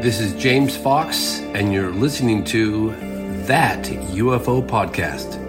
This is James Fox, and you're listening to That UFO Podcast.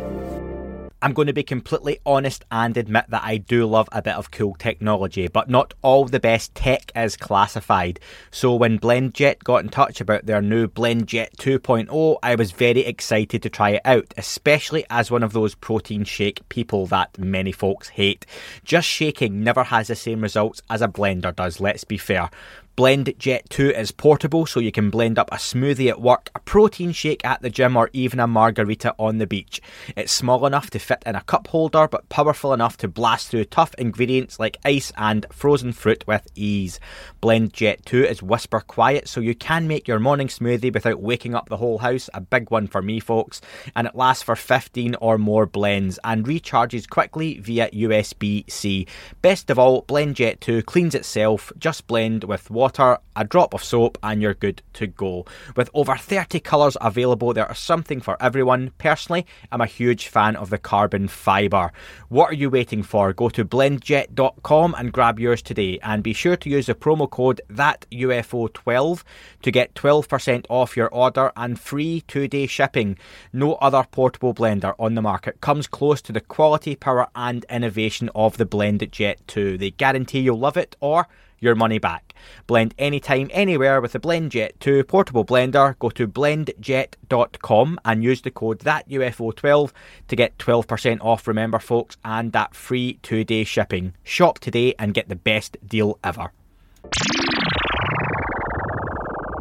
I'm going to be completely honest and admit that I do love a bit of cool technology, but not all the best tech is classified. So when BlendJet got in touch about their new BlendJet 2.0, I was very excited to try it out, especially as one of those protein shake people that many folks hate. Just shaking never has the same results as a blender does, let's be fair. BlendJet 2 is portable, so you can blend up a smoothie at work, a protein shake at the gym, or even a margarita on the beach. It's small enough to fit in a cup holder, but powerful enough to blast through tough ingredients like ice and frozen fruit with ease. BlendJet 2 is whisper quiet, so you can make your morning smoothie without waking up the whole house, a big one for me, folks. And it lasts for 15 or more blends and recharges quickly via USB C. Best of all, BlendJet 2 cleans itself, just blend with water water, a drop of soap, and you're good to go. With over 30 colours available, there is something for everyone. Personally, I'm a huge fan of the carbon fibre. What are you waiting for? Go to blendjet.com and grab yours today, and be sure to use the promo code ThatUFO12 to get 12% off your order and free two day shipping. No other portable blender on the market comes close to the quality, power, and innovation of the BlendJet 2. They guarantee you'll love it or your money back. Blend anytime, anywhere with the BlendJet 2 portable blender. Go to blendjet.com and use the code ThatUFO12 to get 12% off, remember, folks, and that free two day shipping. Shop today and get the best deal ever.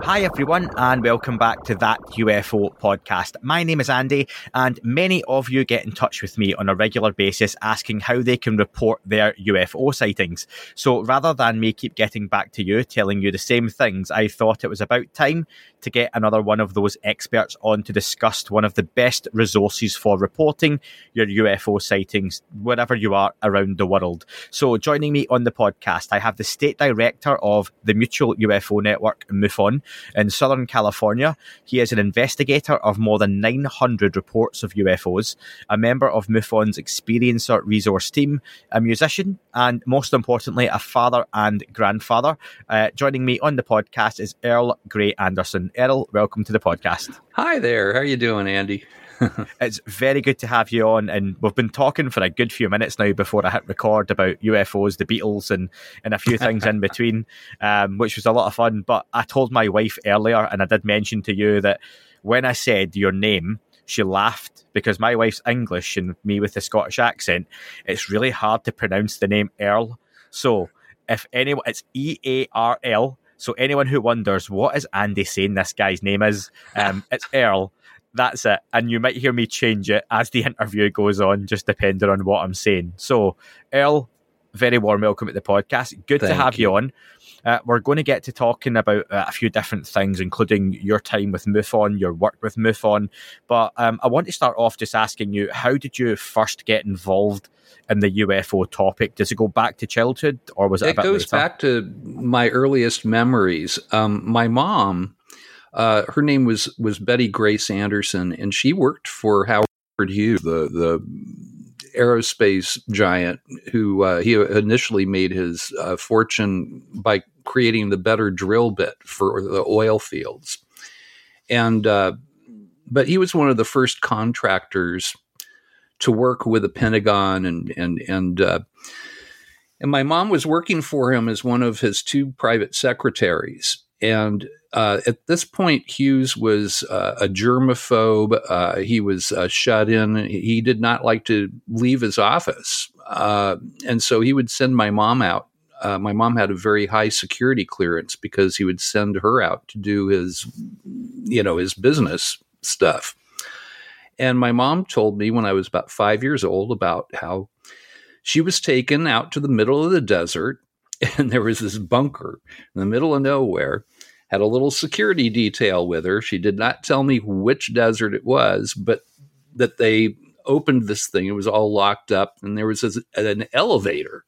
Hi, everyone, and welcome back to that UFO podcast. My name is Andy, and many of you get in touch with me on a regular basis asking how they can report their UFO sightings. So rather than me keep getting back to you telling you the same things, I thought it was about time to get another one of those experts on to discuss one of the best resources for reporting your UFO sightings wherever you are around the world. So, joining me on the podcast, I have the state director of the Mutual UFO Network, MUFON, in Southern California. He is an investigator of more than 900 reports of UFOs, a member of MUFON's Experiencer resource team, a musician, and most importantly, a father and grandfather. Uh, joining me on the podcast is Earl Grey Anderson. Earl, welcome to the podcast. Hi there. How are you doing, Andy? it's very good to have you on, and we've been talking for a good few minutes now before I hit record about UFOs, the Beatles, and and a few things in between, um, which was a lot of fun. But I told my wife earlier, and I did mention to you that when I said your name, she laughed because my wife's English and me with the Scottish accent, it's really hard to pronounce the name Earl. So if anyone, it's E A R L. So anyone who wonders what is Andy saying this guy's name is, um, it's Earl. That's it. And you might hear me change it as the interview goes on, just depending on what I'm saying. So, Earl, very warm welcome at the podcast. Good Thank to have you, you on. Uh, we're going to get to talking about uh, a few different things, including your time with MUFON, your work with MUFON. But um, I want to start off just asking you, how did you first get involved in the UFO topic? Does it go back to childhood, or was it? It goes later? back to my earliest memories. Um, my mom, uh, her name was was Betty Grace Anderson, and she worked for Howard Hughes, the the aerospace giant who uh, he initially made his uh, fortune by creating the better drill bit for the oil fields. And, uh, but he was one of the first contractors to work with the Pentagon and, and, and, uh, and my mom was working for him as one of his two private secretaries. And uh, at this point, Hughes was uh, a germaphobe. Uh, he was uh, shut in. He did not like to leave his office. Uh, and so he would send my mom out. Uh, my mom had a very high security clearance because he would send her out to do his, you know, his business stuff. And my mom told me when I was about five years old about how she was taken out to the middle of the desert and there was this bunker in the middle of nowhere had a little security detail with her. She did not tell me which desert it was, but that they opened this thing. It was all locked up, and there was an elevator.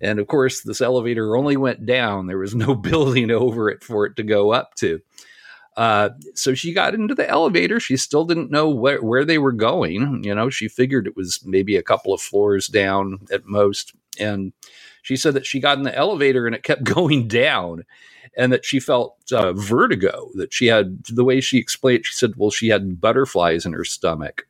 And of course, this elevator only went down. There was no building over it for it to go up to. Uh, so she got into the elevator. She still didn't know where, where they were going. You know, she figured it was maybe a couple of floors down at most. And She said that she got in the elevator and it kept going down and that she felt uh, vertigo, that she had, the way she explained, she said, well, she had butterflies in her stomach.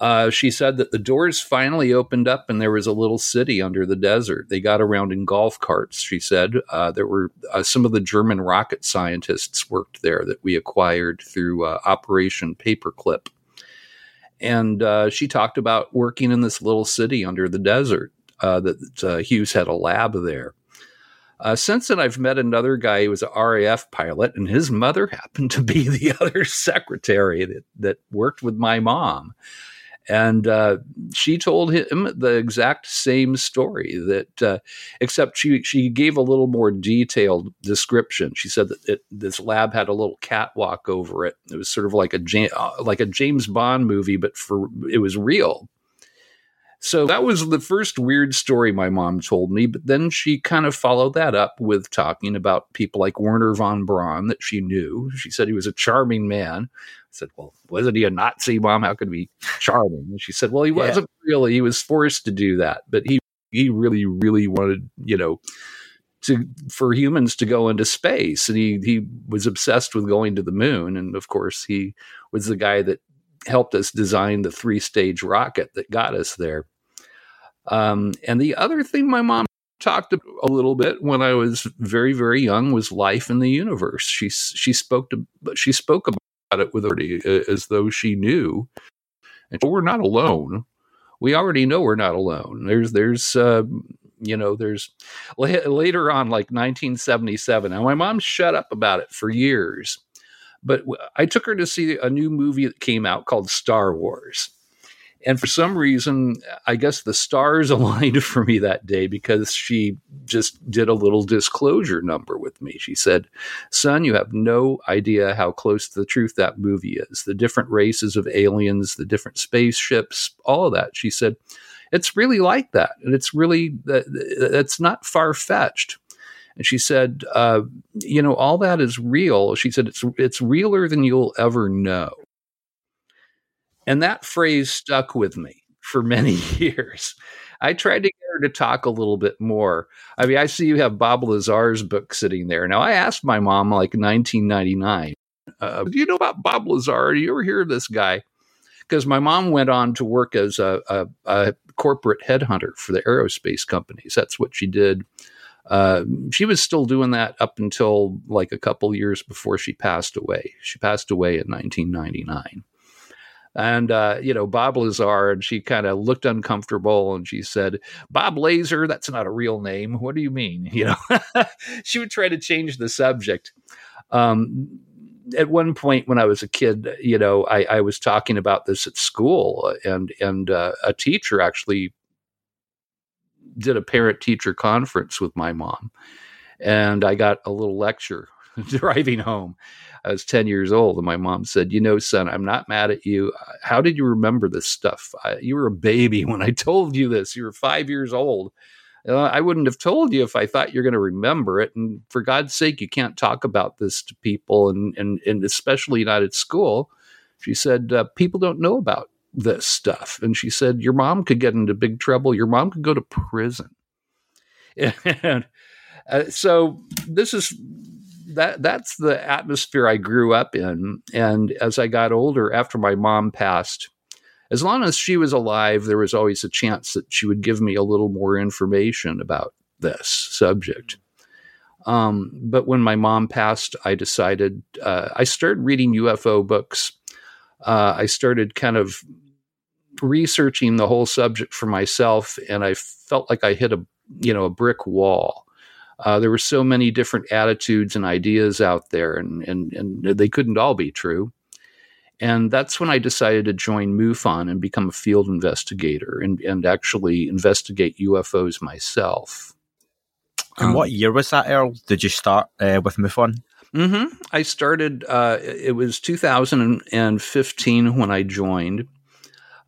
Uh, she said that the doors finally opened up and there was a little city under the desert. They got around in golf carts, she said. Uh, there were uh, some of the German rocket scientists worked there that we acquired through uh, Operation Paperclip. And uh, she talked about working in this little city under the desert, uh, that Hughes had a lab there. since then, I've met another guy who was an RAF pilot, and his mother happened to be the other secretary that, that worked with my mom. And uh, she told him the exact same story that uh, except she she gave a little more detailed description. She said that it, this lab had a little catwalk over it. It was sort of like a uh, like a James Bond movie but for it was real so that was the first weird story my mom told me. But then she kind of followed that up with talking about people like Wernher von Braun that she knew. She said he was a charming man. I said, Well, wasn't he a Nazi, mom? How could he be charming? And she said, Well, he yeah. wasn't really. He was forced to do that. But he, he really, really wanted, you know, to for humans to go into space. And he he was obsessed with going to the moon. And of course, he was the guy that helped us design the three stage rocket that got us there. Um, and the other thing my mom talked a little bit when I was very very young was life in the universe. She she spoke to she spoke about it with authority as though she knew, and we're not alone. We already know we're not alone. There's there's uh, you know there's later on like 1977. Now my mom shut up about it for years but I took her to see a new movie that came out called Star Wars. And for some reason, I guess the stars aligned for me that day because she just did a little disclosure number with me. She said, Son, you have no idea how close to the truth that movie is. The different races of aliens, the different spaceships, all of that. She said, It's really like that. And it's really, that's not far fetched. And she said, uh, you know, all that is real. She said, it's, it's realer than you'll ever know. And that phrase stuck with me for many years. I tried to get her to talk a little bit more. I mean, I see you have Bob Lazar's book sitting there. Now, I asked my mom like 1999, uh, do you know about Bob Lazar? Do you ever hear of this guy? Because my mom went on to work as a, a, a corporate headhunter for the aerospace companies. That's what she did uh, she was still doing that up until like a couple years before she passed away. She passed away in 1999. And, uh, you know, Bob Lazar, and she kind of looked uncomfortable and she said, Bob Laser, that's not a real name. What do you mean? You know, she would try to change the subject. Um, at one point when I was a kid, you know, I, I was talking about this at school, and and uh, a teacher actually did a parent teacher conference with my mom, and I got a little lecture driving home. I was 10 years old, and my mom said, You know, son, I'm not mad at you. How did you remember this stuff? I, you were a baby when I told you this. You were five years old. Uh, I wouldn't have told you if I thought you're going to remember it. And for God's sake, you can't talk about this to people, and, and, and especially not at school. She said, uh, People don't know about this stuff. And she said, Your mom could get into big trouble. Your mom could go to prison. And uh, so this is that that's the atmosphere I grew up in. And as I got older, after my mom passed, as long as she was alive, there was always a chance that she would give me a little more information about this subject. Um, but when my mom passed, I decided uh, I started reading UFO books. Uh, I started kind of researching the whole subject for myself, and I felt like I hit a you know a brick wall. Uh, there were so many different attitudes and ideas out there, and, and and they couldn't all be true. And that's when I decided to join MUFON and become a field investigator and, and actually investigate UFOs myself. And um, what year was that, Earl? Did you start uh, with MUFON? Mm-hmm. I started, uh, it was 2015 when I joined.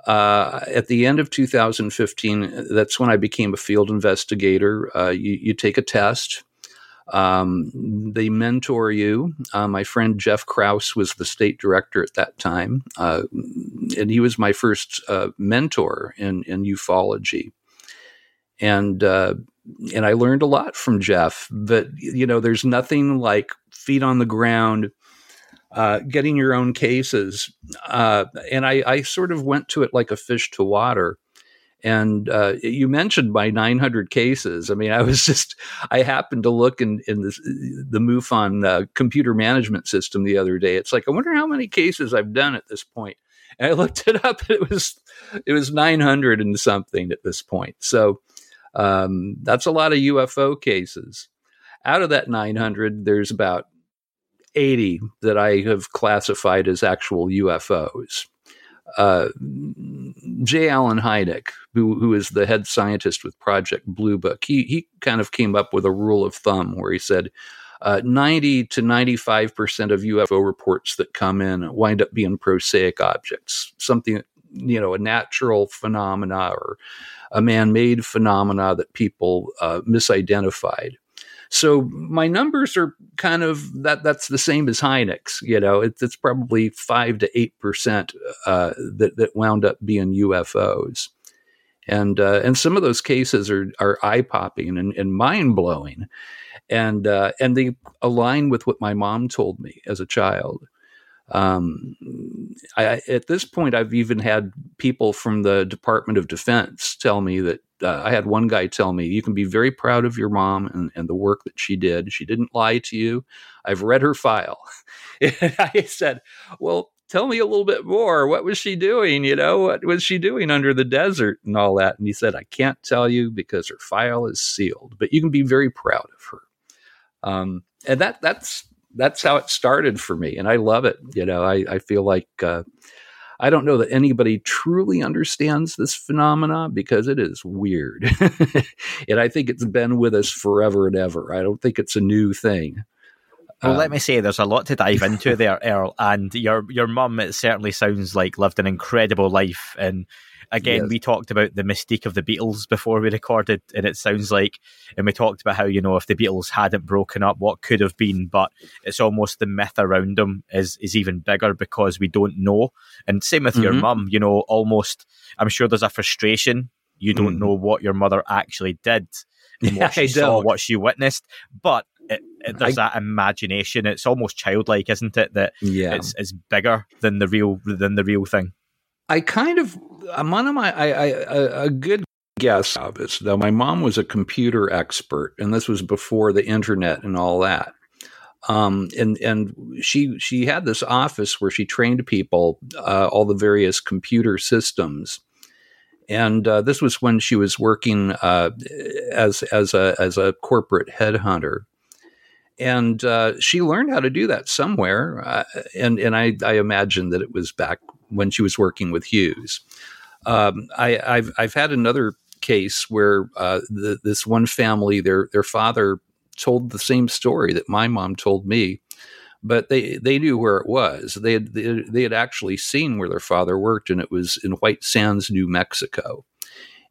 Uh, at the end of 2015, that's when I became a field investigator. Uh, you, you, take a test. Um, they mentor you. Uh, my friend Jeff Krause was the state director at that time, uh, and he was my first uh, mentor in, in ufology. and and I learned a lot from Jeff. But you know, there's nothing like feet on the ground, uh, getting your own cases. Uh, and I, I, sort of went to it like a fish to water. And uh, you mentioned my 900 cases. I mean, I was just, I happened to look in, in this, the MUFON uh, computer management system the other day. It's like, I wonder how many cases I've done at this point. And I looked it up and it was, it was 900 and something at this point. So um, that's a lot of UFO cases. Out of that 900, there's about 80 that I have classified as actual UFOs uh, J. Allen Hynek, who, who is the head scientist with Project Blue Book, he, he kind of came up with a rule of thumb where he said uh, 90 to 95% of UFO reports that come in wind up being prosaic objects, something, you know, a natural phenomena or a man made phenomena that people uh, misidentified. So my numbers are kind of that. That's the same as Hynek's. You know, it's, it's probably five to eight percent uh, that that wound up being UFOs, and uh, and some of those cases are are eye popping and, and mind blowing, and uh, and they align with what my mom told me as a child. Um, I, at this point, I've even had people from the Department of Defense tell me that uh, I had one guy tell me, you can be very proud of your mom and, and, the work that she did. She didn't lie to you. I've read her file. and I said, well, tell me a little bit more. What was she doing? You know, what was she doing under the desert and all that? And he said, I can't tell you because her file is sealed, but you can be very proud of her. Um, and that that's that's how it started for me, and I love it. You know, I, I feel like uh, I don't know that anybody truly understands this phenomena because it is weird. and I think it's been with us forever and ever. I don't think it's a new thing. Well, um, let me say, there's a lot to dive into there, Earl. And your your mum, it certainly sounds like lived an incredible life, and again, yes. we talked about the mystique of the Beatles before we recorded, and it sounds like, and we talked about how you know if the Beatles hadn't broken up, what could have been, but it's almost the myth around them is is even bigger because we don't know. And same with mm-hmm. your mum, you know, almost. I'm sure there's a frustration. You don't mm. know what your mother actually did, what yeah, she saw, what she witnessed, but it, it, there's I, that imagination. It's almost childlike, isn't it? That yeah. it's, it's bigger than the real than the real thing. I kind of one of my I, I, a good guess of this though. My mom was a computer expert, and this was before the internet and all that. Um, and and she she had this office where she trained people uh, all the various computer systems. And uh, this was when she was working uh, as as a as a corporate headhunter and uh, she learned how to do that somewhere. Uh, and and I, I imagine that it was back when she was working with Hughes. Um, I, have I've had another case where uh, the, this one family, their their father told the same story that my mom told me, but they they knew where it was. They had they, they had actually seen where their father worked, and it was in White Sands, New Mexico,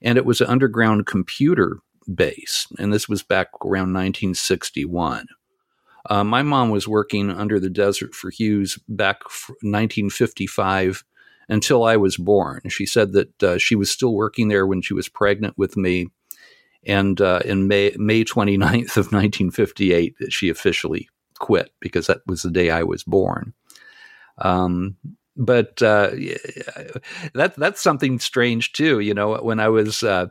and it was an underground computer base, and this was back around 1961. Uh, my mom was working under the desert for Hughes back 1955 until I was born. She said that uh, she was still working there when she was pregnant with me. And uh, in May, May 29th of 1958, she officially quit because that was the day I was born. Um, but uh, that that's something strange too. You know, when I was uh,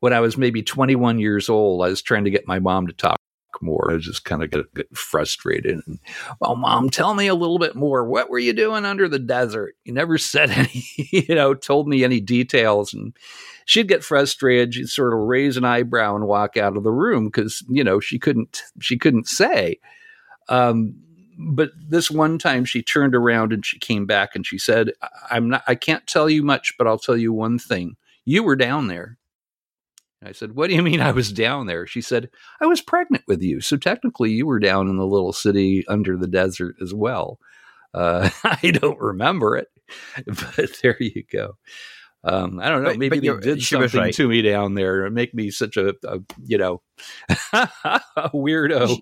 when I was maybe 21 years old, I was trying to get my mom to talk more. I just kind of get, get frustrated. And, well, mom, tell me a little bit more. What were you doing under the desert? You never said any, you know, told me any details. And she'd get frustrated. She'd sort of raise an eyebrow and walk out of the room because, you know, she couldn't, she couldn't say. Um, but this one time she turned around and she came back and she said, I'm not, I can't tell you much, but I'll tell you one thing. You were down there. I said, What do you mean I was down there? She said, I was pregnant with you. So technically, you were down in the little city under the desert as well. Uh, I don't remember it, but there you go. Um, I don't know. But- maybe but they did she something right. to me down there and make me such a, a you know, a weirdo.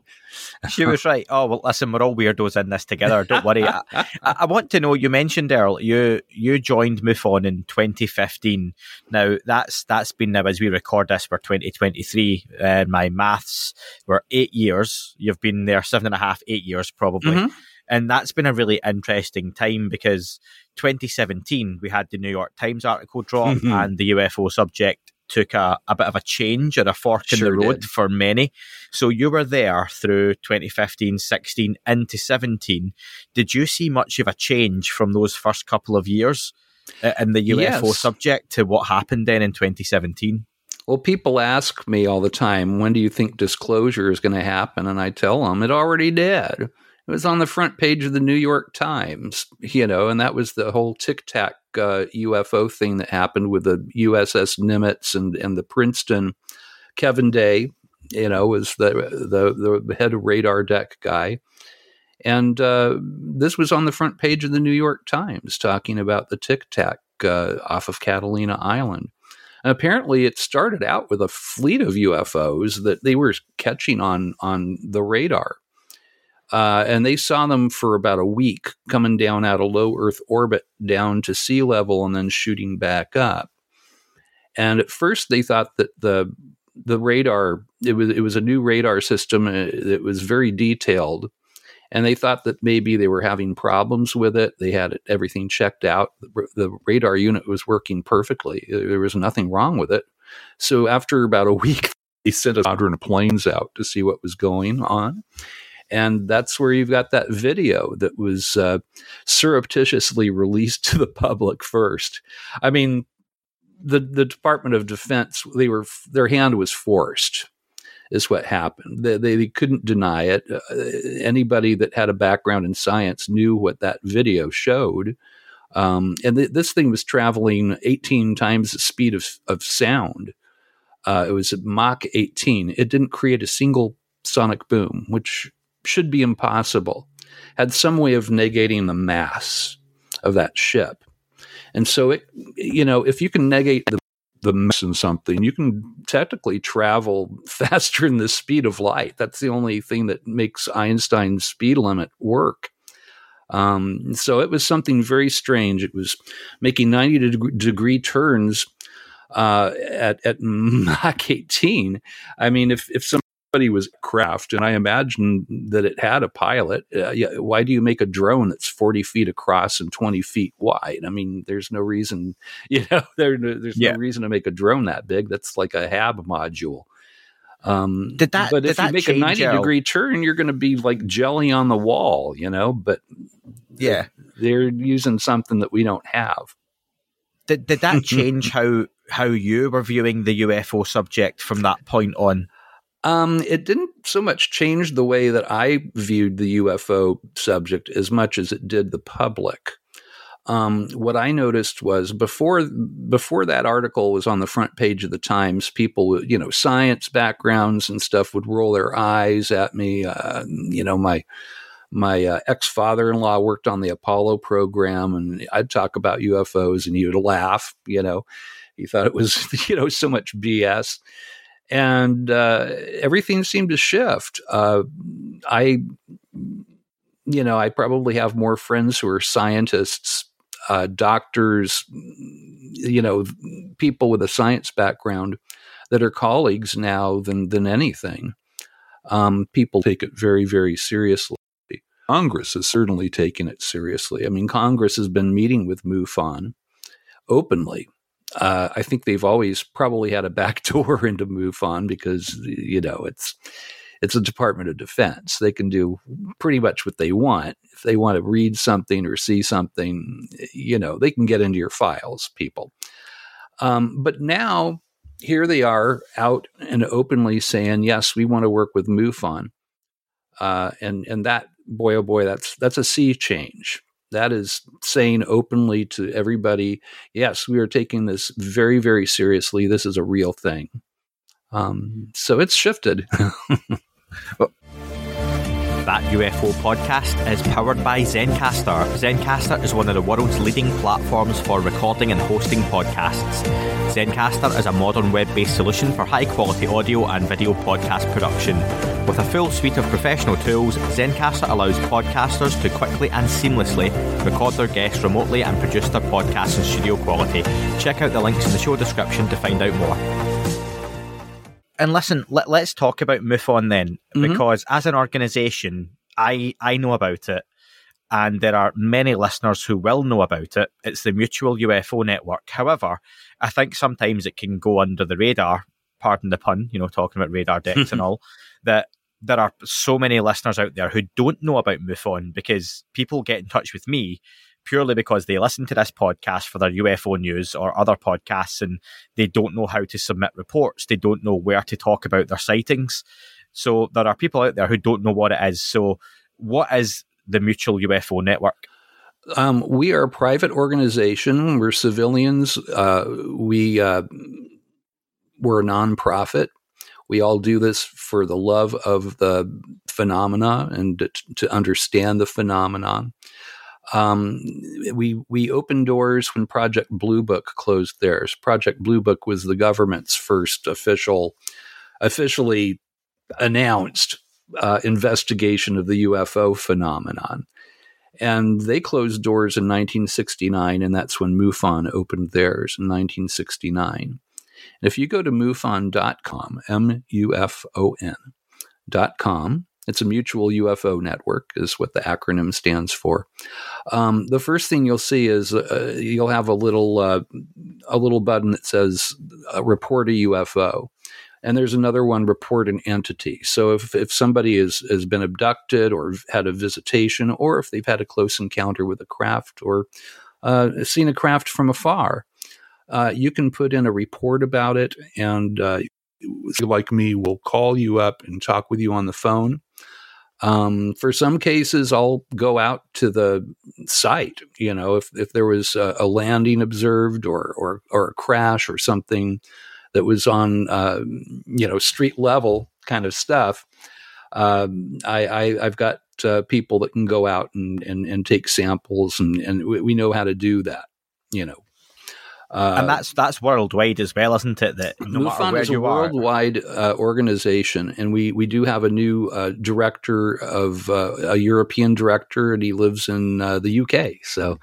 She was right. Oh well, listen, we're all weirdos in this together. Don't worry. I, I, I want to know. You mentioned Earl. You you joined MUFON in 2015. Now that's that's been now as we record this for 2023. And my maths were eight years. You've been there seven and a half, eight years probably. Mhm. And that's been a really interesting time because 2017 we had the New York Times article drop Mhm. and the UFO subject took a, a bit of a change or a fork in the road did. for many. So you were there through 2015, 16 into 17. Did you see much of a change from those first couple of years uh, in the UFO Yes. subject to what happened then in 2017? Well, people ask me all the time, when do you think disclosure is going to happen? And I tell them it already did. It was on the front page of the New York Times, you know, and that was the whole Tic Tac uh, UFO thing that happened with the USS Nimitz and, and the Princeton. Kevin Day, you know, was the, the, the head radar deck guy. And uh, this was on the front page of the New York Times talking about the Tic Tac uh, off of Catalina Island. And apparently, it started out with a fleet of UFOs that they were catching on on the radar, uh, and they saw them for about a week coming down out of low Earth orbit down to sea level and then shooting back up. And at first, they thought that the the radar it was it was a new radar system. uh, It was very detailed, and they thought that maybe they were having problems with it. They had everything checked out. The, the radar unit was working perfectly. There was nothing wrong with it. So after about a week, they sent a squadron of planes out to see what was going on. And that's where you've got that video that was uh, surreptitiously released to the public first. I mean, the the Department of Defense they were their hand was forced is what happened. They, they, they couldn't deny it. Uh, anybody that had a background in science knew what that video showed. Um, and th- this thing was traveling 18 times the speed of, of sound. Uh, it was at Mach 18. It didn't create a single sonic boom, which should be impossible. Had some way of negating the mass of that ship. And so it, you know, if you can negate the the mass in something, you can technically travel faster than the speed of light. That's the only thing that makes Einstein's speed limit work. Um, so it was something very strange. It was making 90 deg- degree turns uh, at, at Mach 18. I mean, if, if somebody was craft, and I imagine that it had a pilot, uh, yeah, why do you make a drone that's 40 feet across and 20 feet wide? I mean, there's no reason, you know, there, there's Yeah. no reason to make a drone that big. That's like a HAB module. Um, Did that- but did if you make a 90 Al? degree turn, you're going to be like jelly on the wall, you know, but Yeah. they're using something that we don't have. Did, did that change how how you were viewing the UFO subject from that point on? Um, it didn't so much change the way that I viewed the UFO subject as much as it did the public. Um, what I noticed was before before that article was on the front page of the Times, people, with, you know, science backgrounds and stuff would roll their eyes at me. Uh, you know, my my uh, ex father in law worked on the Apollo program, and I'd talk about UFOs, and he would laugh. You know, he thought it was you know so much BS and uh, everything seemed to shift. Uh, I, you know, I probably have more friends who are scientists, uh, doctors, you know, people with a science background that are colleagues now than than anything. Um, people take it very, very seriously. Congress has certainly taken it seriously. I mean, Congress has been meeting with MUFON openly uh, I think they've always probably had a back door into MUFON because you know it's it's a Department of Defense. They can do pretty much what they want. If they want to read something or see something, you know, they can get into your files, people. Um, but now here they are out and openly saying, "Yes, we want to work with MUFON," uh, and and that boy, oh boy, that's that's a sea change that is saying openly to everybody, yes, we are taking this very, very seriously. This is a real thing. Um, so it's shifted. That UFO podcast is powered by Zencastr. Zencastr is one of the world's leading platforms for recording and hosting podcasts. Zencastr is a modern web based solution for high quality audio and video podcast production. With a full suite of professional tools, Zencastr allows podcasters to quickly and seamlessly record their guests remotely and produce their podcasts in studio quality. Check out the links in the show description to find out more. And listen, let, us talk about MUFON then, mm-hmm. because as an organisation, I I know about it, and there are many listeners who will know about it. It's the Mutual UFO Network. However, I think sometimes it can go under the radar. Pardon the pun, you know, talking about radar decks and all. That there are so many listeners out there who don't know about MUFON because people get in touch with me purely because they listen to this podcast for their UFO news or other podcasts and they don't know how to submit reports. They don't know where to talk about their sightings. So there are people out there who don't know what it is. So, what is the Mutual UFO Network? Um, we are a private organization. We're civilians. Uh, we uh, we're a nonprofit. We all do this for the love of the phenomena and to, to understand the phenomenon. Um, we we opened doors when Project Blue Book closed theirs. Project Blue Book was the government's first official, officially announced uh, investigation of the UFO phenomenon. And they closed doors in 1969, and that's when MUFON opened theirs in 1969. And if you go to MUFON.com, M U F O N.com, it's a mutual UFO network, is what the acronym stands for. Um, the first thing you'll see is uh, you'll have a little uh, a little button that says uh, "Report a UFO," and there's another one "Report an entity." So if if somebody is, has been abducted or had a visitation, or if they've had a close encounter with a craft or uh, seen a craft from afar, uh, you can put in a report about it, and uh, like me will call you up and talk with you on the phone um, for some cases, I'll go out to the site. You know, if if there was a, a landing observed or or or a crash or something that was on uh, you know street level kind of stuff, um, I, I have got uh, people that can go out and and, and take samples, and and we know how to do that. You know, uh, and that's that's worldwide as well, isn't it? That no MUFON is a worldwide uh, organization, and we we do have a new uh, director of uh, a European director, and he lives in uh, the UK. So,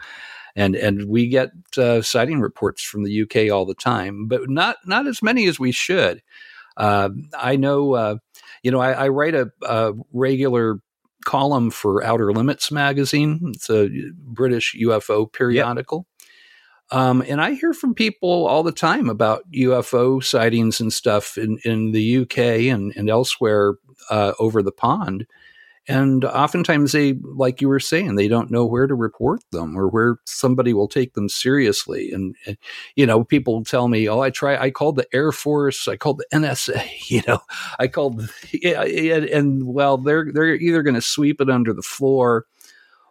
and and we get uh, sighting reports from the UK all the time, but not not as many as we should. I know, you know, I, I write a, a regular column for Outer Limits magazine. It's a British UFO periodical. Yep. Um, and I hear from people all the time about UFO sightings and stuff in, in the UK and, and elsewhere uh, over the pond. And oftentimes they, like you were saying, they don't know where to report them or where somebody will take them seriously. And, and you know, people tell me, "Oh, I try. I called the Air Force. I called the NSA. You know, I called, yeah, and, and well, they're they're either going to sweep it under the floor,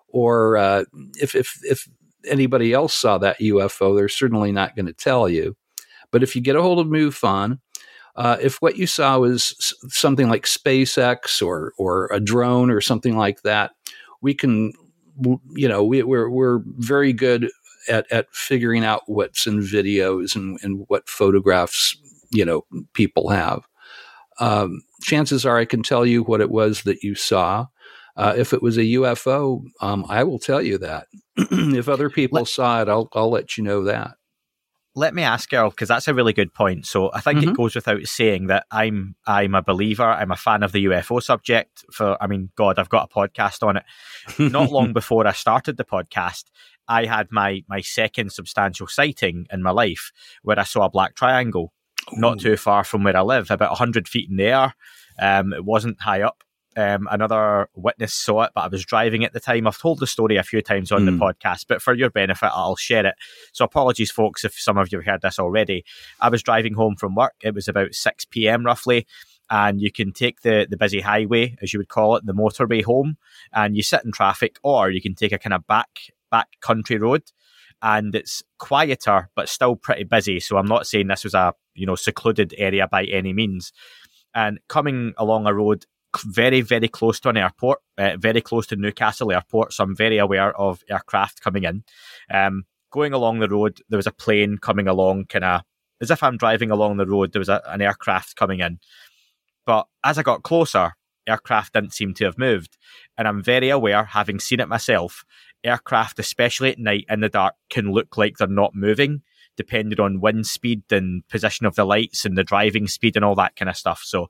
or uh, if if if anybody else saw that UFO, they're certainly not going to tell you. But if you get a hold of MUFON, uh, if what you saw was something like SpaceX or or a drone or something like that, we can, you know, we, we're we're very good at at figuring out what's in videos and, and what photographs you know people have. Um, chances are, I can tell you what it was that you saw. Uh, if it was a UFO, um, I will tell you that. if other people let, saw it, I'll I'll let you know that. Let me ask Earl because that's a really good point. So I think mm-hmm. it goes without saying that I'm I'm a believer. I'm a fan of the UFO subject. For I mean, God, I've got a podcast on it. Not long before I started the podcast, I had my my second substantial sighting in my life where I saw a black triangle Ooh. not too far from where I live, about hundred feet in the air. Um, it wasn't high up um, another witness saw it, but I was driving at the time. I've told the story a few times on mm. the hmm. podcast, but for your benefit, I'll share it. So, apologies, folks, if some of you have heard this already. I was driving home from work. It was about 6 p.m. roughly. And you can take the, the busy highway, as you would call it, the motorway home, and you sit in traffic, or you can take a kind of back back country road and it's quieter but still pretty busy. So I'm not saying this was a you know secluded area by any means. And coming along a road very, very close to an airport, uh, very close to Newcastle Airport, so I'm very aware of aircraft coming in. Um, going along the road, there was a plane coming along, kind of as if I'm driving along the road. There was a, an aircraft coming in, but as I got closer, aircraft didn't seem to have moved, and I'm very aware, having seen it myself. Aircraft, especially at night in the dark, can look like they're not moving, depending on wind speed and position of the lights and the driving speed and all that kind of stuff. So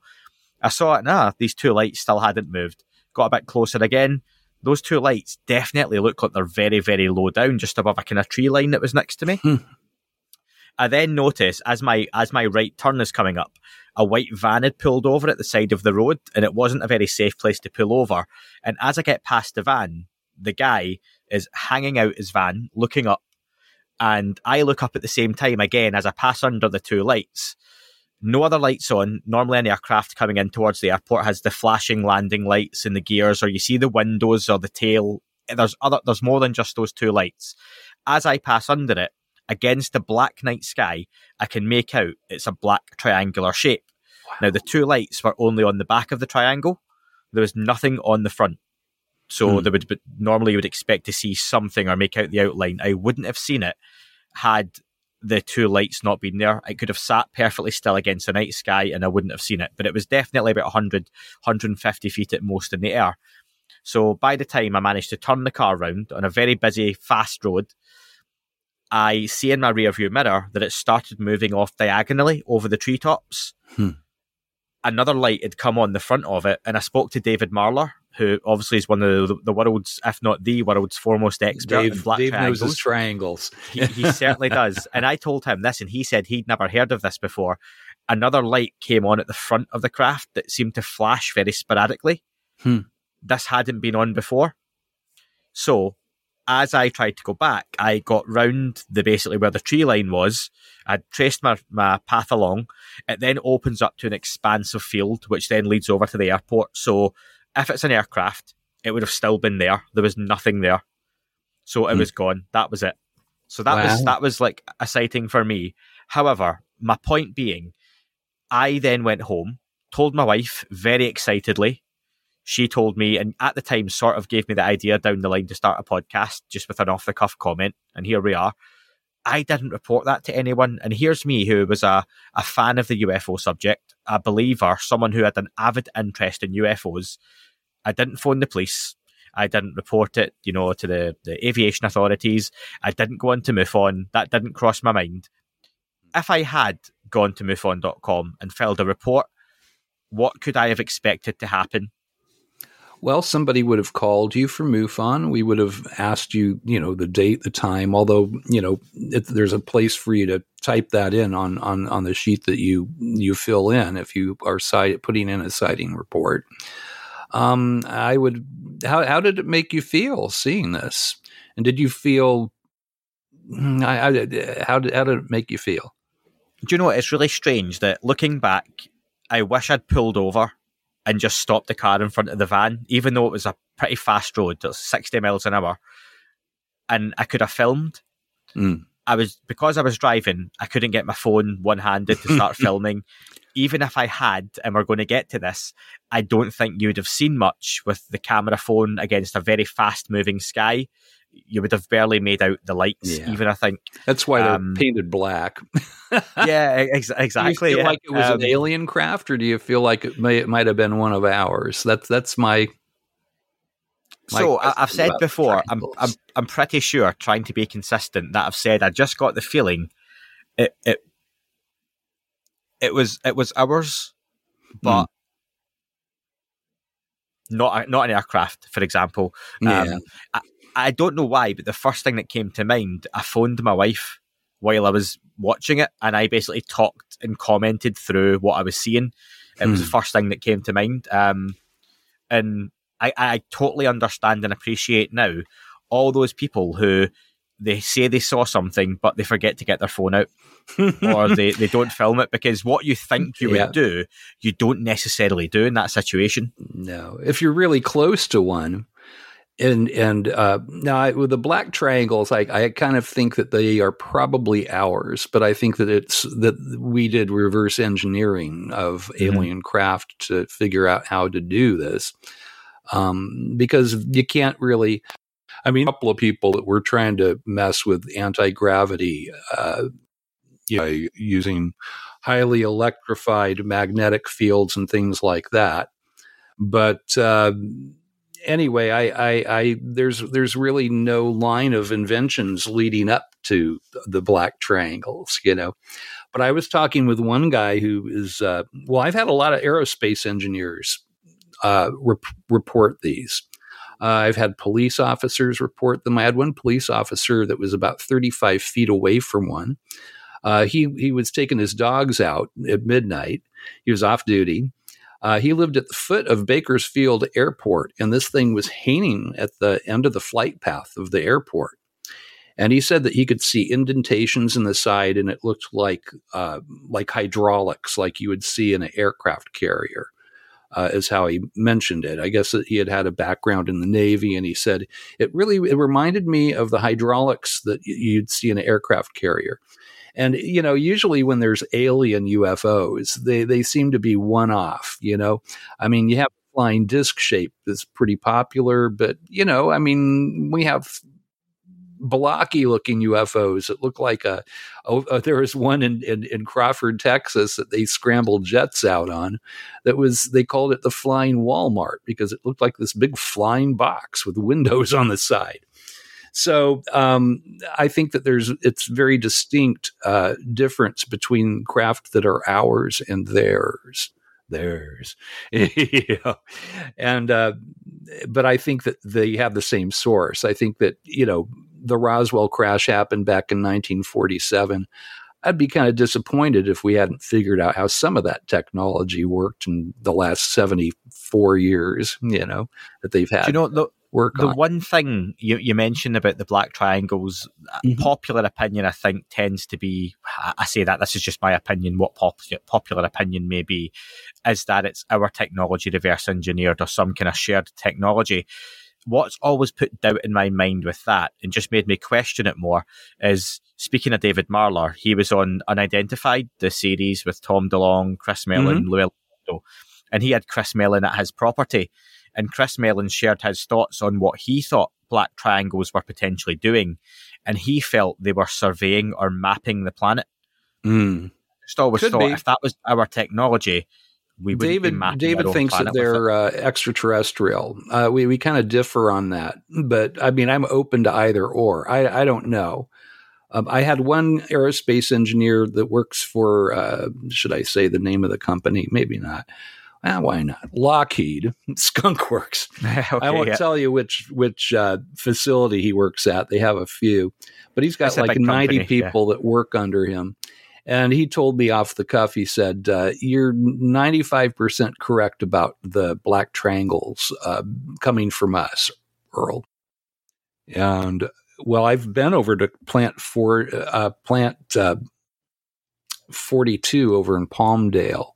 I saw it, nah, these two lights still hadn't moved. Got a bit closer again. Those two lights definitely look like they're very, very low down, just above a kind of tree line that was next to me. Hmm. I then notice as my as my right turn is coming up, a white van had pulled over at the side of the road, and it wasn't a very safe place to pull over. And as I get past the van, the guy is hanging out his van, looking up, and I look up at the same time again as I pass under the two lights. No other lights on. Normally, an aircraft coming in towards the airport has the flashing landing lights and the gears, or you see the windows or the tail. There's other. There's more than just those two lights. As I pass under it, against the black night sky, I can make out it's a black triangular shape. Wow. Now, the two lights were only on the back of the triangle. There was nothing on the front. So hmm. there would normally you would expect to see something or make out the outline. I wouldn't have seen it had the two lights not being there. It could have sat perfectly still against the night sky and I wouldn't have seen it. But it was definitely about 100, 150 feet at most in the air. So by the time I managed to turn the car round on a very busy, fast road, I see in my rearview mirror that it started moving off diagonally over the treetops. Hmm. Another light had come on the front of it, and I spoke to David Marler, who obviously is one of the, the world's, if not the world's foremost expert Dave, in black Dave triangles. knows triangles. he, he certainly does. And I told him this, and he said he'd never heard of this before. Another light came on at the front of the craft that seemed to flash very sporadically. Hmm. This hadn't been on before. So as I tried to go back, I got round the basically where the tree line was. I traced my, my path along. It then opens up to an expansive field, which then leads over to the airport. So if it's an aircraft, it would have still been there. There was nothing there. So it mm. was gone. That was it. So that wow. was that was like a sighting for me. However, my point being, I then went home, told my wife very excitedly, she told me, and at the time, sort of gave me the idea down the line to start a podcast just with an off the cuff comment. And here we are. I didn't report that to anyone. And here's me, who was a, a fan of the UFO subject, a believer, someone who had an avid interest in UFOs. I didn't phone the police. I didn't report it, you know, to the, the aviation authorities. I didn't go on to MUFON. That didn't cross my mind. If I had gone to MUFON.com and filed a report, what could I have expected to happen? Well, somebody would have called you from MUFON. We would have asked you, you know, the date, the time. Although, you know, it, there's a place for you to type that in on, on, on the sheet that you you fill in if you are putting in a sighting report. Um, I would. How how did it make you feel seeing this? And did you feel? Hmm, I, I, how did how did it make you feel? Do you know what? It's really strange that looking back, I wish I'd pulled over and just stopped the car in front of the van, even though it was a pretty fast road, it was 60 miles an hour. And I could have filmed. Mm. I was because I was driving, I couldn't get my phone one handed to start filming. Even if I had, and we're going to get to this, I don't think you would have seen much with the camera phone against a very fast moving sky you would have barely made out the lights. Yeah. Even I think that's why they're um, painted black. yeah, ex- exactly. Do you feel yeah. like it was um, an alien craft, or do you feel like it may it might have been one of ours? That's that's my. my so I've said before, I'm, I'm I'm pretty sure, trying to be consistent, that I've said I just got the feeling it it it was it was ours, but. Mm. Not, not an aircraft, for example. Yeah. Um, I, I don't know why, but the first thing that came to mind, I phoned my wife while I was watching it, and I basically talked and commented through what I was seeing. It hmm. was the hmm. first thing that came to mind, um, and I, I totally understand and appreciate now all those people who they say they saw something, but they forget to get their phone out. or they, they don't film it because what you think you yeah. would do, you don't necessarily do in that situation. No. If you're really close to one, and and uh, now I, with the black triangles, I, I kind of think that they are probably ours, but I think that it's that we did reverse engineering of mm-hmm. alien craft to figure out how to do this, um, because you can't really. I mean, a couple of people that were trying to mess with anti gravity, uh, you know, using highly electrified magnetic fields and things like that, but. Uh, anyway, I, I, I, there's there's really no line of inventions leading up to the black triangles, you know. But I was talking with one guy who is uh, well, I've had a lot of aerospace engineers uh, rep- report these. Uh, I've had police officers report them. I had one police officer that was about 35 feet away from one. Uh, he he was taking his dogs out at midnight. He was off duty uh, he lived at the foot of Bakersfield Airport, and this thing was hanging at the end of the flight path of the airport. And he said that he could see indentations in the side, and it looked like uh, like hydraulics, like you would see in an aircraft carrier. Uh, is how he mentioned it. I guess that he had had a background in the Navy, and he said it really it reminded me of the hydraulics that you'd see in an aircraft carrier. And you know, usually when there's alien UFOs, they they seem to be one off. You know, I mean, you have flying disc shape that's pretty popular, but you know, I mean, we have blocky looking UFOs that look like a. Oh, uh, there was one in, in, in Crawford, Texas, that they scrambled jets out on. That was they called it the flying Walmart because it looked like this big flying box with windows on the side. So um, I think that there's it's very distinct uh, difference between craft that are ours and theirs. Theirs, you know? and uh, but I think that they have the same source. I think that you know the Roswell crash happened back in 1947. I'd be kind of disappointed if we hadn't figured out how some of that technology worked in the last 74 years, you know, that they've had. You know, the, work the on. one thing you, you mentioned about the black triangles, uh, mm-hmm. popular opinion, I think, tends to be. I say that this is just my opinion. What pop, popular opinion may be, is that it's our technology reverse engineered or some kind of shared technology. What's always put doubt in my mind with that and just made me question it more is speaking of David Marler, he was on Unidentified, the series with Tom DeLonge, Chris Mellon, mm-hmm. Louis and he had Chris Mellon at his property and Chris Mellon shared his thoughts on what he thought black triangles were potentially doing, and he felt they were surveying or mapping the planet. Mm. Just always Could thought be. if that was our technology, we would David David thinks that they're uh, extraterrestrial. Uh, we we kind of differ on that, but I mean I'm open to either or. I I don't know. Um, I had one aerospace engineer that works for, uh, should I say the name of the company? Maybe not. Ah, why not? Lockheed, Skunk Works. okay, I won't yeah. tell you which which uh, facility he works at. They have a few, but he's got like ninety company, people yeah. that work under him. And he told me off the cuff. He said, uh, "You're 95 percent correct about the black triangles uh, coming from us, Earl." And well, I've been over to Plant Four, uh, Plant uh, 42 over in Palmdale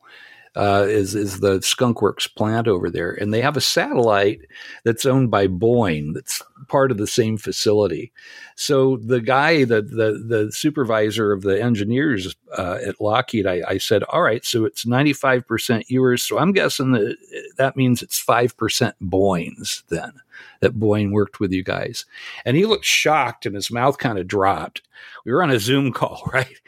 uh, is is the Skunkworks plant over there, and they have a satellite that's owned by Boeing. That's part of the same facility. So the guy, the the, the supervisor of the engineers uh, at Lockheed, I, I, said, "All right, so it's ninety five percent yours. So I'm guessing that that means it's five percent Boeing's then." That Boeing worked with you guys. And he looked shocked and his mouth kind of dropped. We were on a Zoom call, right?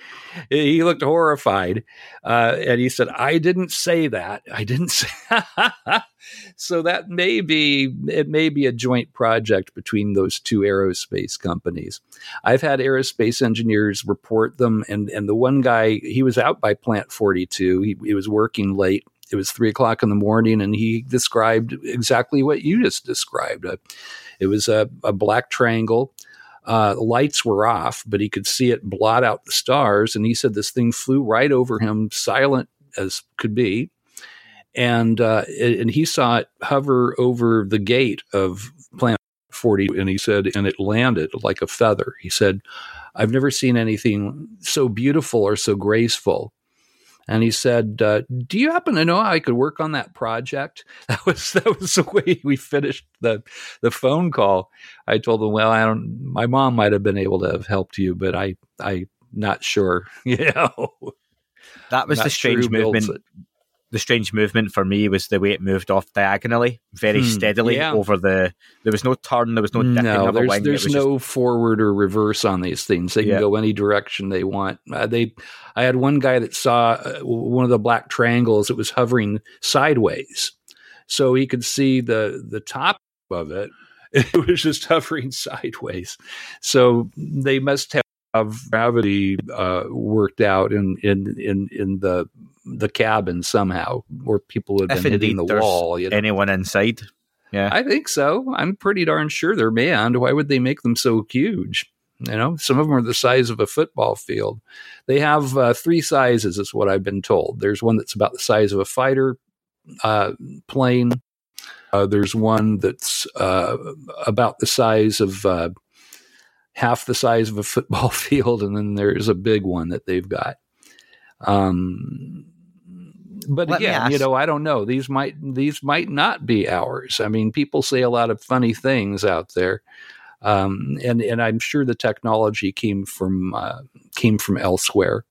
He looked horrified. Uh, and he said, I didn't say that. I didn't say So that may be, it may be a joint project between those two aerospace companies. I've had aerospace engineers report them. And, and the one guy, he was out by Plant 42. He, he was working late it was three o'clock in the morning, and he described exactly what you just described. Uh, it was a, a black triangle. Uh, lights were off, but he could see it blot out the stars. And he said this thing flew right over him, silent as could be. And uh, and he saw it hover over the gate of Plant 40, and he said, and it landed like a feather. He said, I've never seen anything so beautiful or so graceful. and he said, uh, "Do you happen to know how I could work on that project?" That was that was the way we finished the the phone call. I told him, "Well, I don't. My mom might have been able to have helped you, but I I not sure. You know, that was Not the strange movement. The strange movement for me was the way it moved off diagonally, very Hmm, steadily yeah. over the. There was no turn. There was no no, there's wing. there's was just- no forward or reverse on these things. They can go any direction they want. Uh, they, I had one guy that saw uh, one of the black triangles. It was hovering sideways, so he could see the the top of it. It was just hovering sideways. So they must have gravity uh, worked out in in in in the the cabin somehow, where people have If been hitting the wall. You know? anyone inside. Yeah. I think so. I'm pretty darn sure they're manned. Why would they make them so huge? You know, some of them are the size of a football field. They have uh, three sizes, is what I've been told. There's one that's about the size of a fighter uh, plane. Uh, there's one that's uh, about the size of uh, half the size of a football field, and then there's a big one that they've got. Um, but Let again, you know, I don't know. These might these might not be ours. I mean, people say a lot of funny things out there, um, and and I'm sure the technology came from uh, came from elsewhere.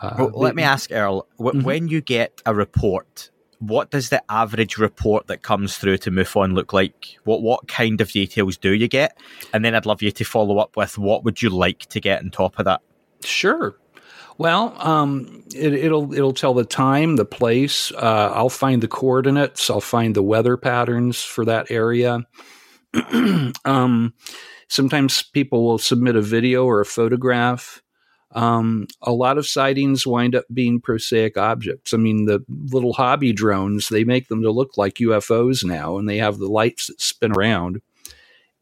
Uh, Well, let me ask Earl. W- Mhm. When you get a report, what does the average report that comes through to MUFON look like? What what kind of details do you get? And then I'd love you to follow up with what would you like to get on top of that? Sure. Well, um, it, it'll it'll tell the time, the place. Uh, I'll find the coordinates. I'll find the weather patterns for that area. um, sometimes people will submit a video or a photograph. Um, a lot of sightings wind up being prosaic objects. I mean, the little hobby drones they make them to look like UFOs now, and they have the lights that spin around.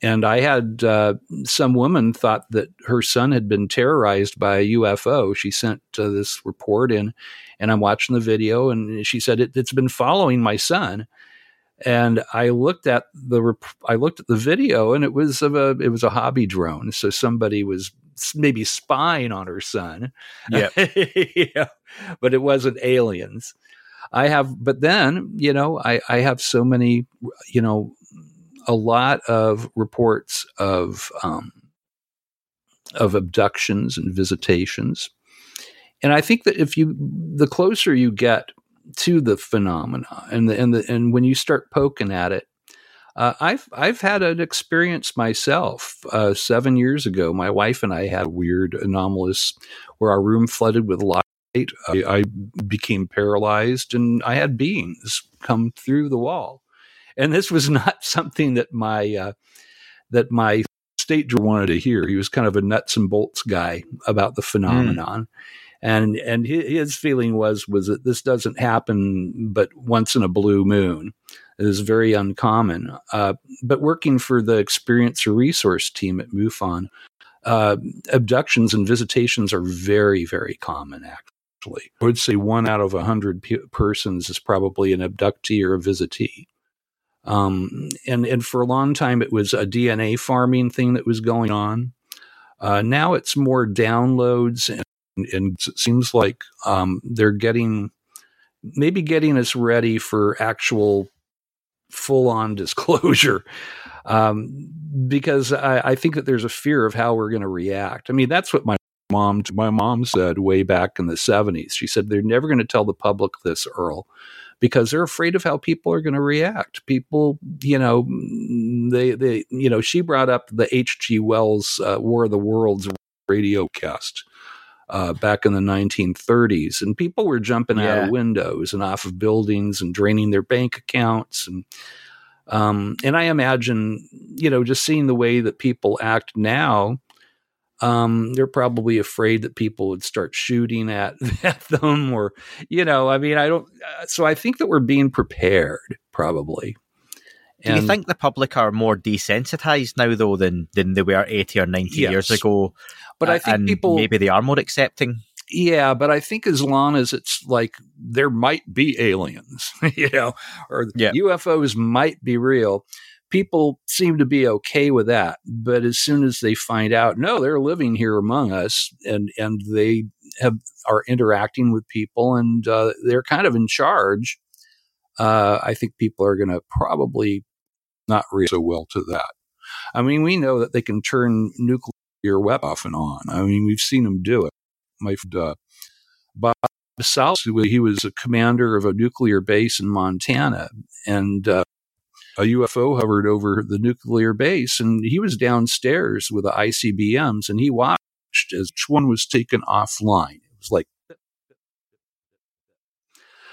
And I had uh, some woman thought that her son had been terrorized by a UFO. She sent uh, this report in, and I'm watching the video, and she said it, it's been following my son. And I looked at the rep- I looked at the video, and it was of a it was a hobby drone. So somebody was maybe spying on her son. Yep. yeah, but it wasn't aliens. I have, but then you know, I I have so many, you know, a lot of reports of um, of abductions and visitations, and I think that if you the closer you get to the phenomena, and the and the and when you start poking at it, uh, I've I've had an experience myself. Uh, seven years ago, my wife and I had a weird anomalous where our room flooded with light. I, I became paralyzed, and I had beings come through the wall. And this was not something that my uh, that my state wanted to hear. He was kind of a nuts and bolts guy about the phenomenon. And and his feeling was was that this doesn't happen but once in a blue moon. Is very uncommon. Uh, but working for the experiencer resource team at MUFON, uh, abductions and visitations are very, very common, actually. I would say one out of a hundred pe- persons is probably an abductee or a visitee. Um, and, and for a long time, it was a DNA farming thing that was going on. Uh, now it's more downloads, and, and it seems like um, they're getting maybe getting us ready for actual full on disclosure um, because I, I think that there's a fear of how we're going to react. I mean, that's what my mom my mom said way back in the 70s. She said they're never going to tell the public this, Earl, because they're afraid of how people are going to react. People, you know, they they you know, she brought up the H.G. Wells uh, War of the Worlds radio cast. Uh, back in the 1930s, and people were jumping out of windows and off of buildings and draining their bank accounts, and um, and I imagine, you know, just seeing the way that people act now, um, they're probably afraid that people would start shooting at, at them, or you know, I mean, I don't. Uh, so I think that we're being prepared, probably. Do you And- think the public are more desensitized now, though, than than they were eighty or ninety years ago? But I Uh, think and people maybe they are more accepting. Yeah, but I think as long as it's like there might be aliens, you know, or Yeah. UFOs might be real, people seem to be okay with that. But as soon as they find out, no, they're living here among us, and and they have are interacting with people, and uh, they're kind of in charge. Uh, I think people are going to probably not react so well to that. I mean, we know that they can turn nuclear weapon off and on. I mean, we've seen them do it. My uh, Bob Salas, he was a commander of a nuclear base in Montana, and uh, a UFO hovered over the nuclear base, and he was downstairs with the ICBMs, and he watched as one was taken offline. It was like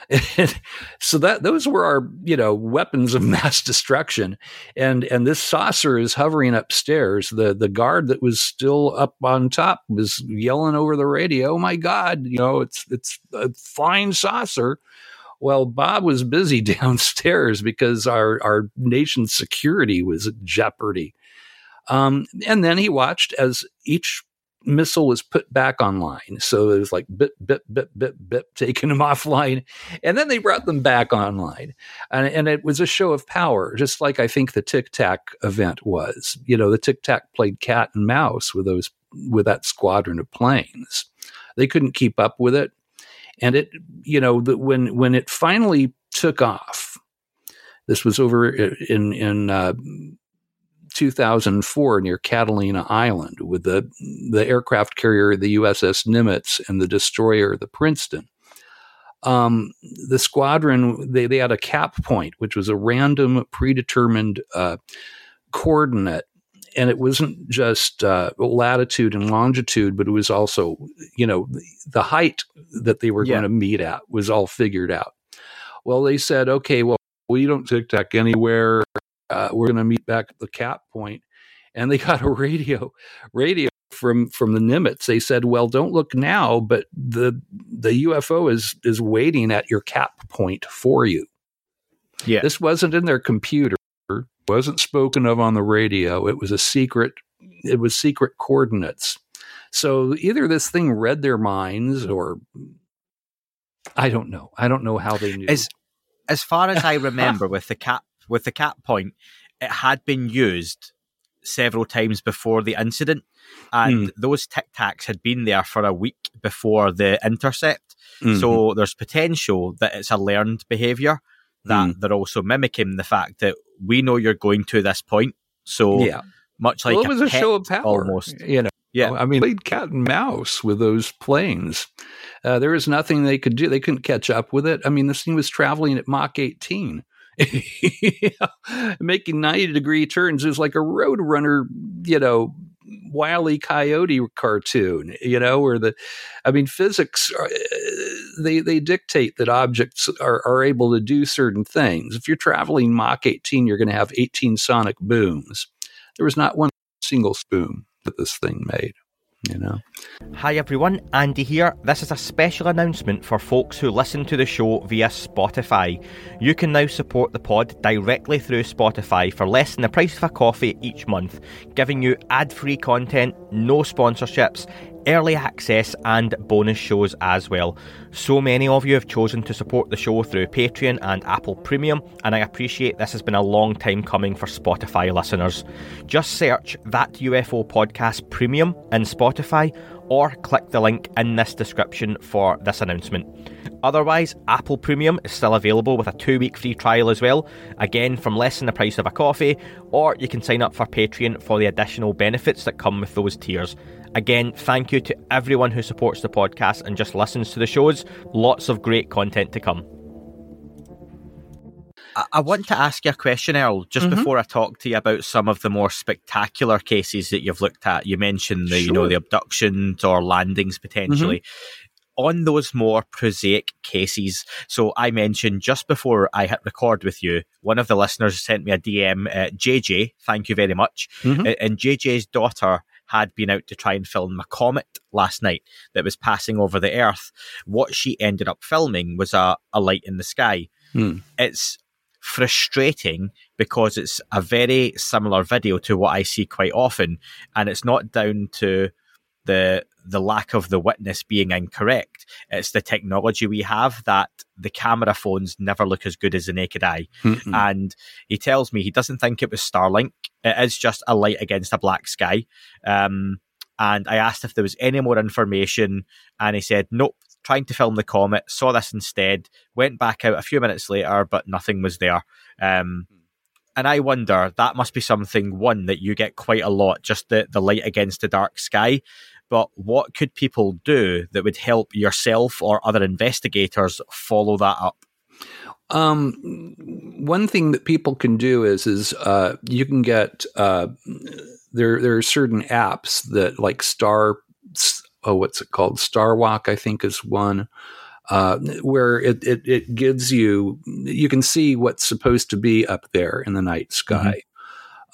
so that those were our you know weapons of mass destruction. And and this saucer is hovering upstairs. The the guard that was still up on top was yelling over the radio oh my god you know it's it's a flying saucer. Well bob was busy downstairs because our our nation's security was at jeopardy. Um, and then he watched as each missile was put back online. So it was like bit, bit, bit, bit, bit, taking them offline. And then they brought them back online. And, and it was a show of power, just like I think the Tic Tac event was. You know, the Tic Tac played cat and mouse with those, with that squadron of planes. They couldn't keep up with it. And it, you know, the, when, when it finally took off, this was over in, in, uh, 2004 near Catalina Island with the, the aircraft carrier, the USS Nimitz, and the destroyer, the Princeton. Um, the squadron, they, they had a cap point, which was a random predetermined uh, coordinate. And it wasn't just uh, latitude and longitude, but it was also, you know, the, the height that they were yeah. going to meet at was all figured out. Well, they said, okay, well, we don't tic tac anywhere uh, we're going to meet back at the cap point and they got a radio radio from from the nimitz. They said well don't look now but the the ufo is is waiting at your cap point for you. Yeah. This wasn't in their computer wasn't spoken of on the radio. It was a secret it was secret coordinates. So either this thing read their minds or i don't know. I don't know how they knew. As as far as i remember with the cap with the cap point, it had been used several times before the incident, and mm. those tic tacs had been there for a week before the intercept. Mm-hmm. So there's potential that it's a learned behavior that mm. they're also mimicking the fact that we know you're going to this point. So yeah. much like well, it was a, show of power, almost. You know, yeah. I mean, played cat and mouse with those planes. Uh, there was nothing they could do. They couldn't catch up with it. I mean, this thing was traveling at Mach 18. making 90 degree turns is like a roadrunner, you know, wily coyote cartoon, you know, where the, I mean, physics, uh, they, they dictate that objects are, are able to do certain things. If you're traveling Mach 18, you're going to have 18 sonic booms. There was not one single boom that this thing made you know. Hi everyone, Andy here. This is a special announcement for folks who listen to the show via Spotify. You can now support the pod directly through Spotify for less than the price of a coffee each month, giving you ad free content, no sponsorships, early access, and bonus shows as well. So many of you have chosen to support the show through Patreon and Apple Premium, and I appreciate this has been a long time coming for Spotify listeners. Just search that UFO podcast premium in Spotify or click the link in this description for this announcement. Otherwise, Apple Premium is still available with a two week free trial as well, again from less than the price of a coffee, or you can sign up for Patreon for the additional benefits that come with those tiers. Again, thank you to everyone who supports the podcast and just listens to the shows. Lots of great content to come. I want to ask you a question, Earl, just mm-hmm. before I talk to you about some of the more spectacular cases that you've looked at. You mentioned the, sure. you know, the abductions or landings potentially. Mm-hmm. On those more prosaic cases, so I mentioned just before I hit record with you, one of the listeners sent me a DM, uh, JJ, thank you very much. Mm-hmm. And JJ's daughter had been out to try and film a comet last night that was passing over the Earth. What she ended up filming was a, a light in the sky. Hmm. It's frustrating because it's a very similar video to what I see quite often, and it's not down to the the lack of the witness being incorrect. It's the technology we have that the camera phones never look as good as the naked eye. Mm-hmm. And he tells me he doesn't think it was Starlink. It is just a light against a black sky. Um, And I asked if there was any more information, and he said, nope, trying to film the comet, saw this instead, went back out a few minutes later, but nothing was there. Um, and I wonder, that must be something, one, that you get quite a lot, just the, the light against the dark sky. But what could people do that would help yourself or other investigators follow that up? Um, one thing that people can do is is uh, you can get uh, there. There are certain apps that like Star. Oh, what's it called? Star Walk, I think, is one. Uh, where it, it, it gives you you can see what's supposed to be up there in the night sky.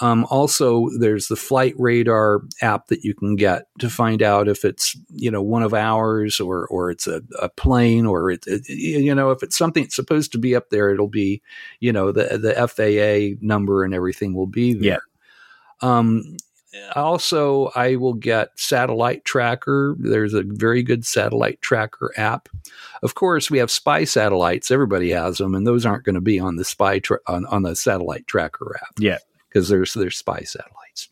Mm-hmm. Um, also, there's the flight radar app that you can get to find out if it's you know one of ours or or it's a, a plane or it, it, you know if it's something that's supposed to be up there, it'll be you know the the FAA number and everything will be there. Yeah. Um, also, I will get satellite tracker. There's a very good satellite tracker app. Of course, we have spy satellites. Everybody has them, and those aren't going to be on the spy tra- on, on the satellite tracker app. Yeah because there's there's spy satellites.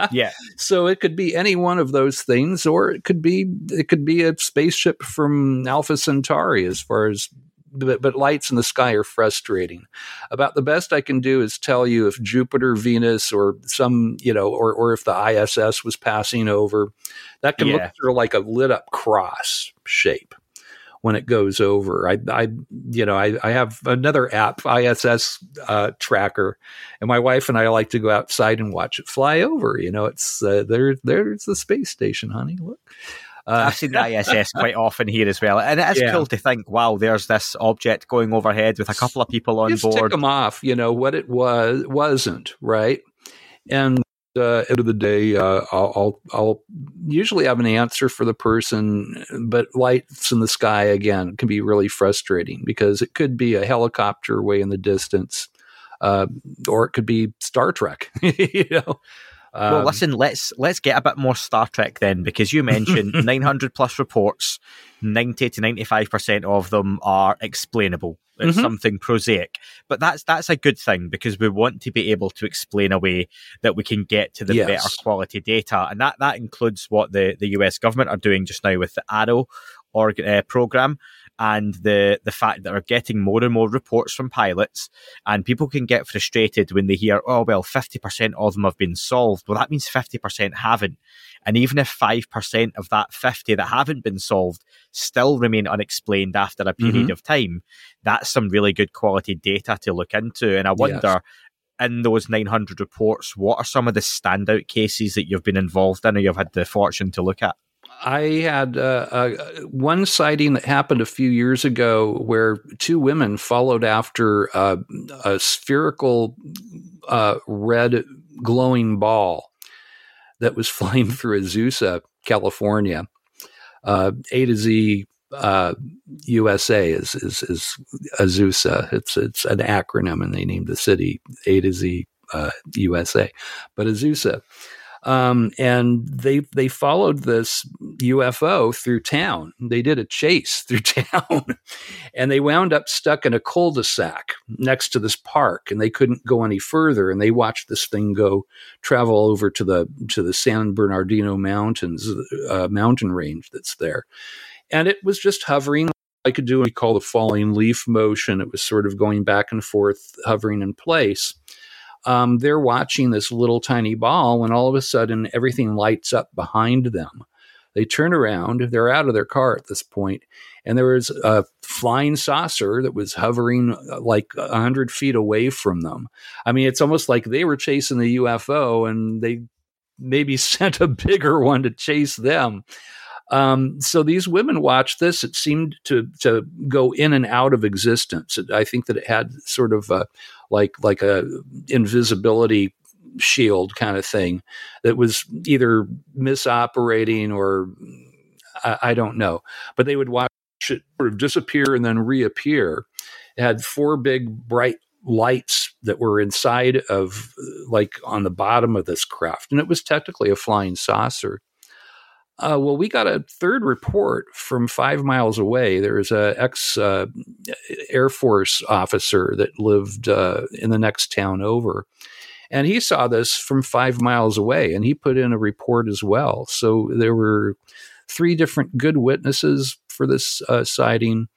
yeah. So it could be any one of those things, or it could be it could be a spaceship from Alpha Centauri. As far as but, but lights in the sky are frustrating. About the best I can do is tell you if Jupiter, Venus, or some you know, or or if the ISS was passing over. That can yeah. look sort of like a lit up cross shape when it goes over. I, I you know, I, I have another app, ISS uh, tracker, and my wife and I like to go outside and watch it fly over. You know, it's uh, there. There's the space station, honey. Look. Uh, I've seen the ISS quite often here as well, and it is yeah. cool to think, wow, there's this object going overhead with a couple of people on Just board. Tick them off, you know what it was wasn't right, and uh, end of the day, uh, I'll, I'll, I'll usually have an answer for the person, but lights in the sky again can be really frustrating because it could be a helicopter way in the distance, uh, or it could be Star Trek. you know. Um, well, listen, let's let's get a bit more Star Trek then, because you mentioned 900 plus reports, 90 to 95 percent of them are explainable. It's mm-hmm. something prosaic, but that's that's a good thing because we want to be able to explain a way that we can get to the yes. better quality data, and that that includes what the the US government are doing just now with the AARO org, uh, program and the the fact that we're getting more and more reports from pilots and people can get frustrated when they hear oh well 50% of them have been solved well that means 50% haven't and even if 5% of that 50 that haven't been solved still remain unexplained after a period mm-hmm. of time that's some really good quality data to look into and i wonder yes in those 900 reports, what are some of the standout cases that you've been involved in or you've had the fortune to look at? I had uh, uh, one sighting that happened a few years ago where two women followed after uh, a spherical uh, red glowing ball that was flying through Azusa, California. Uh, a to Z USA uh, is, is, is Azusa. It's it's an acronym, and they named the city A to Z USA, but Azusa. Um, and they they followed this UFO through town. They did a chase through town, and they wound up stuck in a cul-de-sac next to this park, and they couldn't go any further. And they watched this thing go travel over to the to the San Bernardino Mountains uh, mountain range that's there, and it was just hovering. I could do what we call the falling leaf motion. It was sort of going back and forth, hovering in place um, they're watching this little tiny ball when all of a sudden everything lights up behind them. They turn around, they're out of their car at this point, and there was a flying saucer that was hovering uh, like 100 feet away from them. I mean, it's almost like they were chasing the UFO and they maybe sent a bigger one to chase them. Um, so these women watched this. It seemed to to go in and out of existence. I think that it had sort of a, like like a invisibility shield kind of thing that was either misoperating or I, I don't know. But they would watch it sort of disappear and then reappear. It had four big bright lights that were inside of like on the bottom of this craft and it was technically a flying saucer uh, well, we got a third report from five miles away. There was a ex uh, Air Force officer that lived uh, in the next town over, And he saw this from five miles away and he put in a report as well. So there were three different good witnesses for this uh, sighting.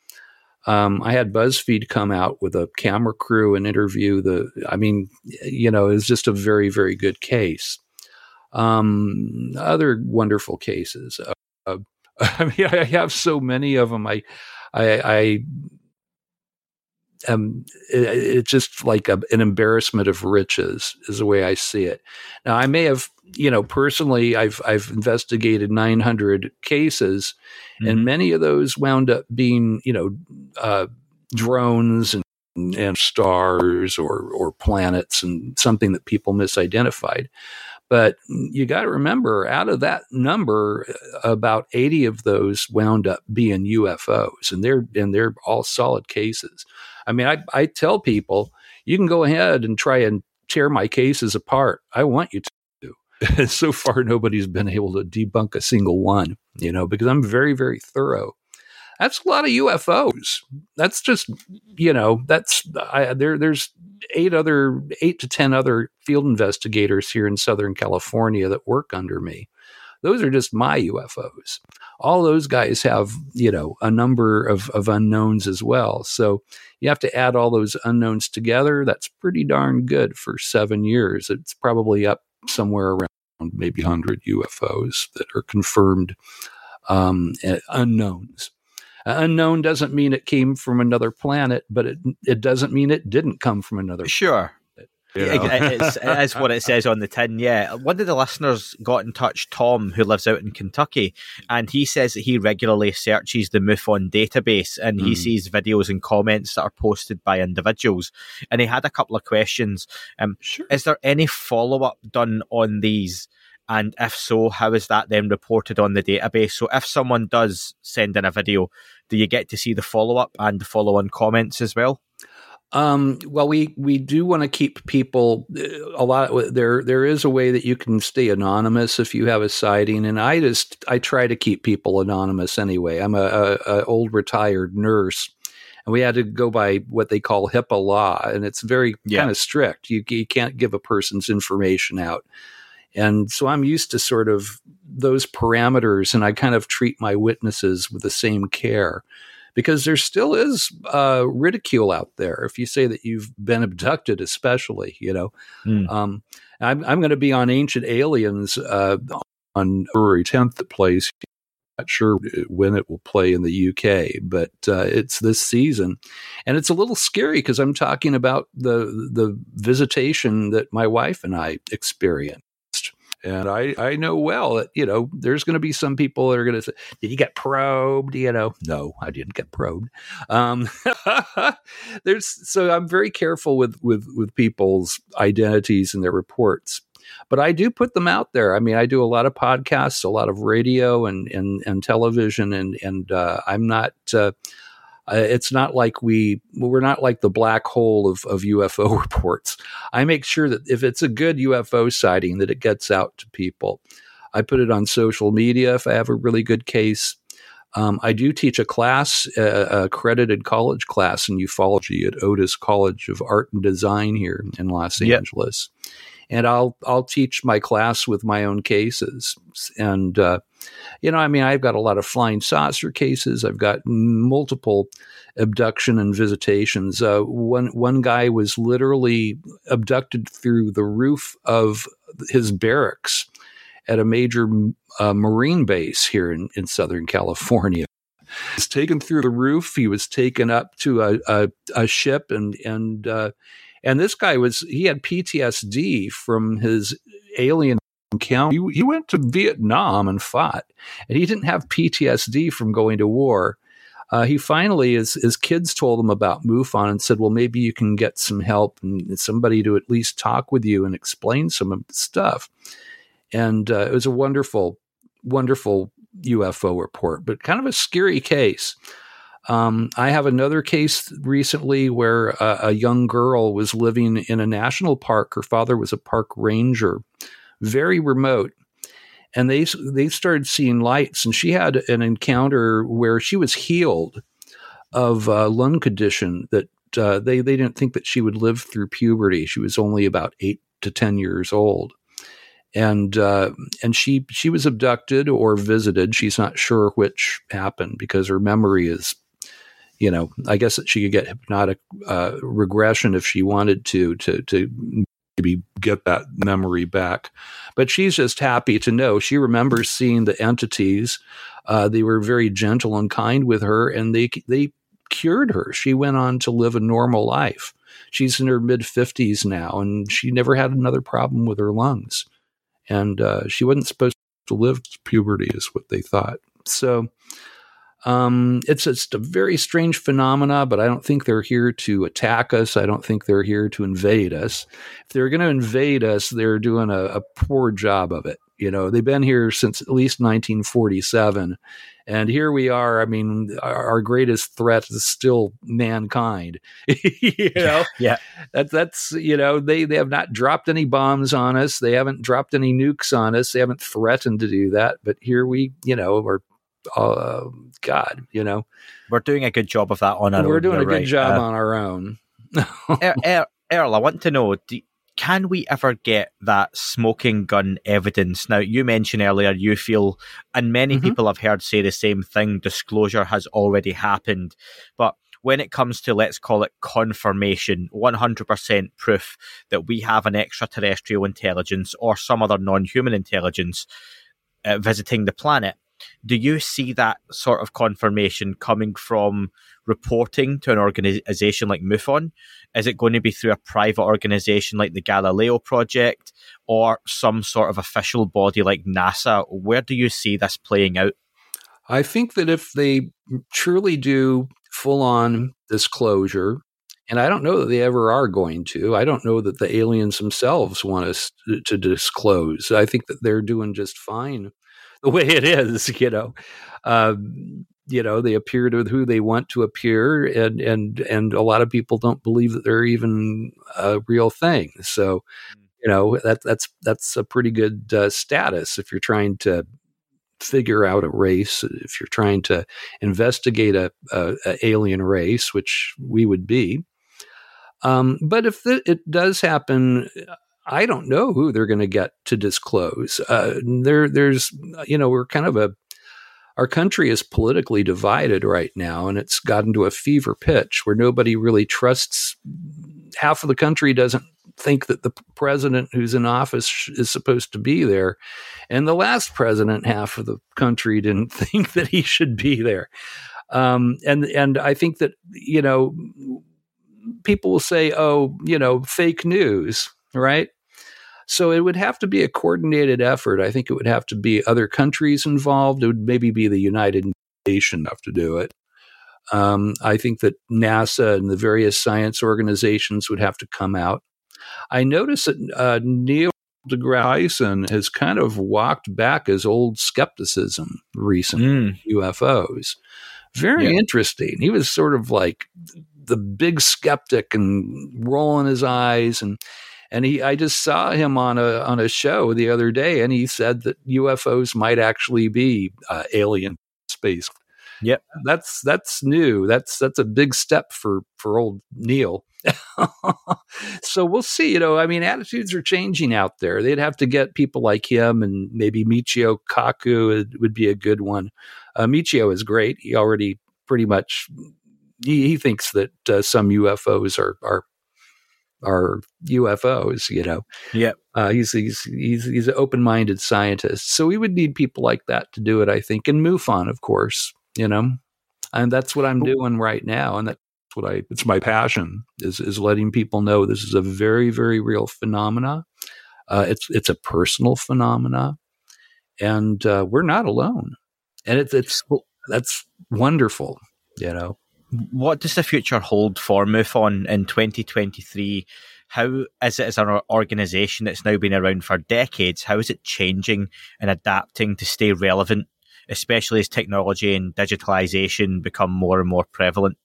Um, I had BuzzFeed come out with a camera crew and interview the. I mean, you know, it's just a very, very good case. Um, other wonderful cases. Uh, uh, I mean, I have so many of them. I, I, I um, it, it's just like a, an embarrassment of riches is the way I see it. Now, I may have, you know, personally, I've I've investigated 900 cases, mm-hmm. and many of those wound up being, you know, uh, drones and and stars or or planets and something that people misidentified. But you got to remember, out of that number, uh, about 80 of those wound up being UFOs, and they're and they're all solid cases. I mean, I, I tell people you can go ahead and try and tear my cases apart. I want you to. so far, nobody's been able to debunk a single one, you know, because I'm very, very thorough. That's a lot of UFOs. That's just, you know, that's I, there. There's eight other, eight to ten other field investigators here in Southern California that work under me. Those are just my UFOs. All those guys have, you know, a number of, of unknowns as well. So you have to add all those unknowns together. That's pretty darn good for seven years. It's probably up somewhere around maybe 100 UFOs that are confirmed um, unknowns. Unknown doesn't mean it came from another planet, but it it doesn't mean it didn't come from another. Sure, you know? it's, it is what it says on the tin. Yeah, one of the listeners got in touch, Tom, who lives out in Kentucky, and he says that he regularly searches the MUFON database and he mm. sees videos and comments that are posted by individuals. And he had a couple of questions. Um, sure. Is there any follow up done on these? And if so, how is that then reported on the database? So if someone does send in a video, do you get to see the follow up and the follow on comments as well? Um, well, we we do want to keep people uh, a lot. There there is a way that you can stay anonymous if you have a sighting, and I just I try to keep people anonymous anyway. I'm a, a, a old retired nurse, and we had to go by what they call HIPAA law, and it's very yeah. kind of strict. You you can't give a person's information out, and so I'm used to sort of those parameters, and I kind of treat my witnesses with the same care because there still is uh, ridicule out there if you say that you've been abducted, especially. You know, mm. um, I'm, I'm going to be on Ancient Aliens uh, on February 10th. That plays. Not sure when it will play in the UK, but uh, it's this season, and it's a little scary because I'm talking about the the visitation that my wife and I experienced. And I, I know well that, you know, there's going to be some people that are going to say, Did you get probed? You know, no, I didn't get probed. Um, there's so I'm very careful with, with, with people's identities and their reports. But I do put them out there. I mean, I do a lot of podcasts, a lot of radio and, and, and television, and, and uh, I'm not. Uh, uh, it's not like we we're not like the black hole of, of UFO reports. I make sure that if it's a good UFO sighting, that it gets out to people. I put it on social media if I have a really good case. Um, I do teach a class, a accredited college class in ufology at Otis College of Art and Design here in Los yep. Angeles, and I'll I'll teach my class with my own cases, and uh, you know, I mean, I've got a lot of flying saucer cases. I've got multiple abduction and visitations. Uh, one one guy was literally abducted through the roof of his barracks at a major uh, marine base here in, in Southern California. He was taken through the roof. He was taken up to a, a, a ship, and and uh, and this guy was he had PTSD from his alien encounter. He, he went to Vietnam and fought, and he didn't have PTSD from going to war. Uh, he finally, his, his kids told him about MUFON and said, well, maybe you can get some help and somebody to at least talk with you and explain some of the stuff. And uh, it was a wonderful, wonderful UFO report, but kind of a scary case. Um, I have another case recently where a, a, young girl was living in a national park. Her father was a park ranger, very remote. And they they started seeing lights, and she had an encounter where she was healed of a lung condition that uh, they they didn't think that she would live through puberty. She was only about eight to ten years old, and uh, and she she was abducted or visited. She's not sure which happened because her memory is you know, I guess she could get hypnotic uh, regression if she wanted to, to, to maybe get that memory back. But she's just happy to know. She remembers seeing the entities. Uh, they were very gentle and kind with her, and they they cured her. She went on to live a normal life. She's in her mid fifties now, and she never had another problem with her lungs. And uh, she wasn't supposed to live puberty, is what they thought. So um, it's just a very strange phenomena, but I don't think they're here to attack us. I don't think they're here to invade us. If they're going to invade us, they're doing a, a, poor job of it. You know, they've been here since at least 1947. And here we are. I mean, our, our greatest threat is still mankind. you know, yeah, that, that's you know they they have not dropped any bombs on us. They haven't dropped any nukes on us. They haven't threatened to do that. But here we, you know, are uh, God, you know, we're doing a good job of that on our we're own. doing a good right. job uh, on our own. er, er, Earl, I want to know. Do, can we ever get that smoking gun evidence? Now, you mentioned earlier you feel, and many mm-hmm. people have heard say the same thing, disclosure has already happened. But when it comes to, let's call it confirmation, 100% proof that we have an extraterrestrial intelligence or some other non human intelligence uh, visiting the planet, do you see that sort of confirmation coming from reporting to an organization like MUFON? Is it going to be through a private organization like the Galileo Project or some sort of official body like NASA? Where do you see this playing out? I think that if they truly do full on disclosure, and I don't know that they ever are going to. I don't know that the aliens themselves want us to, to disclose. I think that they're doing just fine the way it is, you know. Um, you know, they appear to who they want to appear, and and and a lot of people don't believe that they're even a real thing. So, mm. you know, that that's that's a pretty good uh, status if you're trying to figure out a race, if you're trying to investigate a, a, a alien race, which we would be. Um, but if it does happen, I don't know who they're going to get to disclose. Uh, there, there's, you know, we're kind of a, our country is politically divided right now, and it's gotten to a fever pitch where nobody really trusts. Half of the country doesn't think that the president who's in office is supposed to be there, and the last president, half of the country didn't think that he should be there. Um, and and I think that you know people will say, "Oh, you know, fake news." Right? So it would have to be a coordinated effort. I think it would have to be other countries involved. It would maybe be the United Nations have to do it. Um, I think that NASA and the various science organizations would have to come out. I notice that uh, Neil deGrasse Tyson has kind of walked back his old skepticism recently mm. UFOs. Very yeah. interesting. He was sort of like the big skeptic and rolling his eyes and and he, I just saw him on a on a show the other day, and he said that UFOs might actually be uh, alien space. Yep, that's that's new. That's that's a big step for for old Neil. so we'll see. You know, I mean, attitudes are changing out there. They'd have to get people like him, and maybe Michio Kaku would, would be a good one. Uh, Michio is great. He already pretty much he, he thinks that uh, some UFOs are are are UFOs, you know. Yeah. Uh, he's he's he's he's an open minded scientist. So we would need people like that to do it, I think. And MUFON, of course, you know. And that's what I'm doing right now. And that's what I it's my passion is is letting people know this is a very, very real phenomena. Uh, it's it's a personal phenomena. And uh, we're not alone. And it's it's that's wonderful, you know what does the future hold for MUFON in 2023? How is it as an organization that's now been around for decades? How is it changing and adapting to stay relevant, especially as technology and digitalization become more and more prevalent?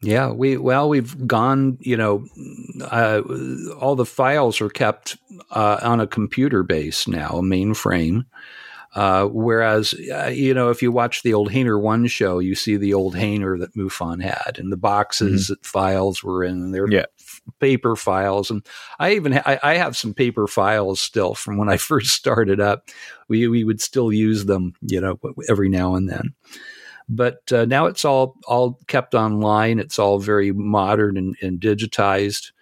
Yeah, we well, we've gone. You know, uh, all the files are kept uh, on a computer base now, a mainframe. Uh, whereas, uh, you know, if you watch the old Hangar One show, you see the old hangar that MUFON had, and the boxes mm-hmm. that files were in, and they're yeah. f- paper files. And I even ha- I, I, have some paper files still from when I first started up. We we would still use them, you know, every now and then. But uh, now it's all all kept online. It's all very modern and, and digitized.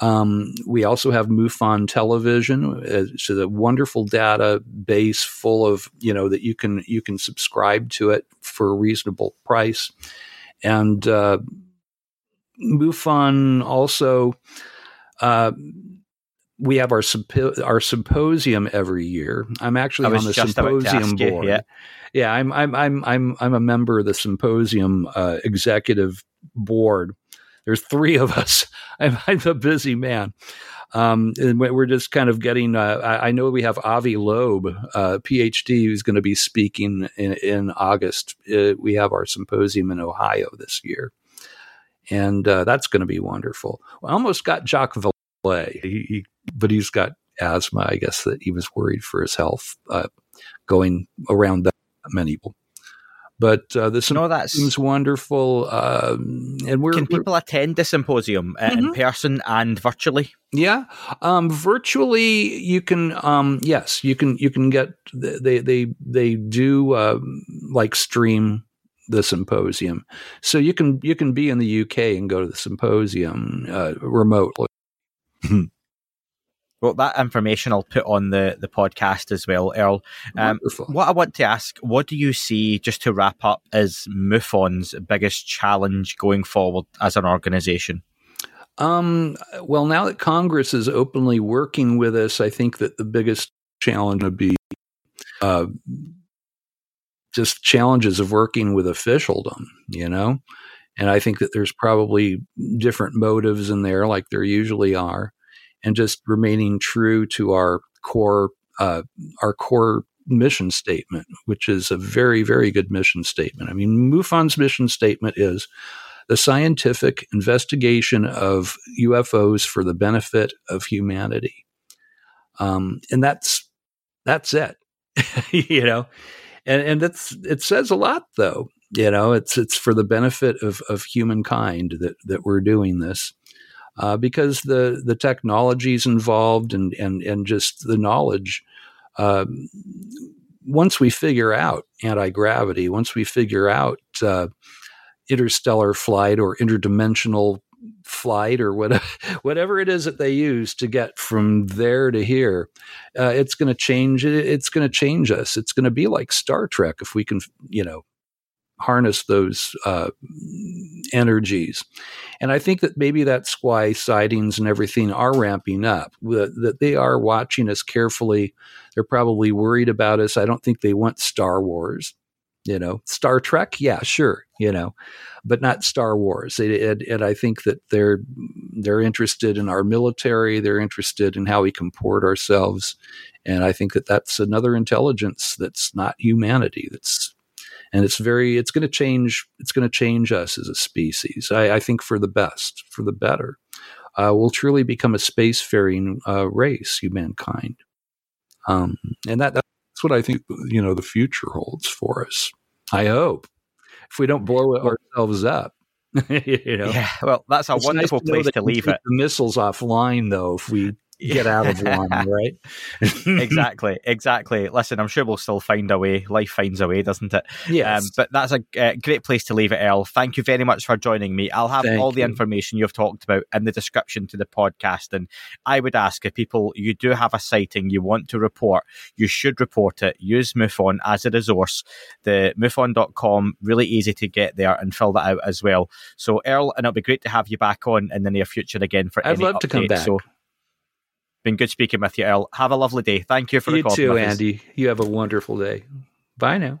Um, we also have MUFON television. It's a wonderful database full of you know that you can you can subscribe to it for a reasonable price, and uh, MUFON also. Uh, we have our our symposium every year. I'm actually on the symposium board. You, yeah. yeah, I'm I'm I'm I'm I'm a member of the symposium uh, executive board, there's three of us. I'm, I'm a busy man. Um, and we're just kind of getting. Uh, I, I, know we have Avi Loeb, uh, PhD, who's going to be speaking in, in August. Uh, we have our symposium in Ohio this year, and uh, that's going to be wonderful. I almost got Jacques Vallée, he, he, but he's got asthma. I guess that he was worried for his health uh, going around that many people. But uh, the symposium seems wonderful, um, and we're can people we're, attend the symposium uh, mm-hmm. in person and virtually? Yeah, um, virtually you can. Um, yes, you can. You can get they they they do uh, like stream the symposium, so you can you can be in the UK and go to the symposium uh, remotely. Well, that information I'll put on the, the podcast as well, Earl. Um, what I want to ask, what do you see, just to wrap up, is MUFON's biggest challenge going forward as an organization? Um, well, now that Congress is openly working with us, I think that the biggest challenge would be uh, just challenges of working with officialdom, you know? And I think that there's probably different motives in there, like there usually are and just remaining true to our core uh, our core mission statement, which is a very very good mission statement. I mean, MUFON's mission statement is the scientific investigation of UFOs for the benefit of humanity, um, and that's that's it, you know, and and that's it says a lot though. You know, it's it's for the benefit of of humankind that that we're doing this uh, because the the technologies involved and and and just the knowledge. Uh, once we figure out anti gravity, once we figure out uh, interstellar flight or interdimensional flight or whatever, whatever it is that they use to get from there to here, uh, it's going to change. It's going to change us. It's going to be like Star Trek if we can, you know, harness those uh, energies. And I think that maybe that's why sightings and everything are ramping up, that they are watching us carefully. They're probably worried about us. I don't think they want Star Wars. You know, Star Trek, yeah, sure, you know, but not Star Wars. And, and I think that they're they're interested in our military. They're interested in how we comport ourselves, and I think that that's another intelligence that's not humanity. That's and it's very it's going to change it's going to change us as a species. I, I, think for the best for the better. Uh, we'll truly become a spacefaring uh, race humankind. Um, and that that's what i think you know the future holds for us. I hope. If we don't blow ourselves up you know. Yeah well that's a it's wonderful nice place to leave it. the missiles offline though if we get out of one, right? exactly, exactly. Listen, I'm sure we'll still find a way. Life finds a way, doesn't it? Yes. Um, but that's a uh, great place to leave it, Earl. Thank you very much for joining me. I'll have Thank all the you. information you've talked about in the description to the podcast. And I would ask if people, you do have a sighting you want to report, you should report it. Use MUFON as a resource. The MUFON.com, really easy to get there and fill that out as well. So, Earl, and it'll be great to have you back on in the near future again for I'd love to come back. So, been good speaking with you, Earl. Have a lovely day. Thank you for you the call. You too, Andy. You have a wonderful day. Bye now.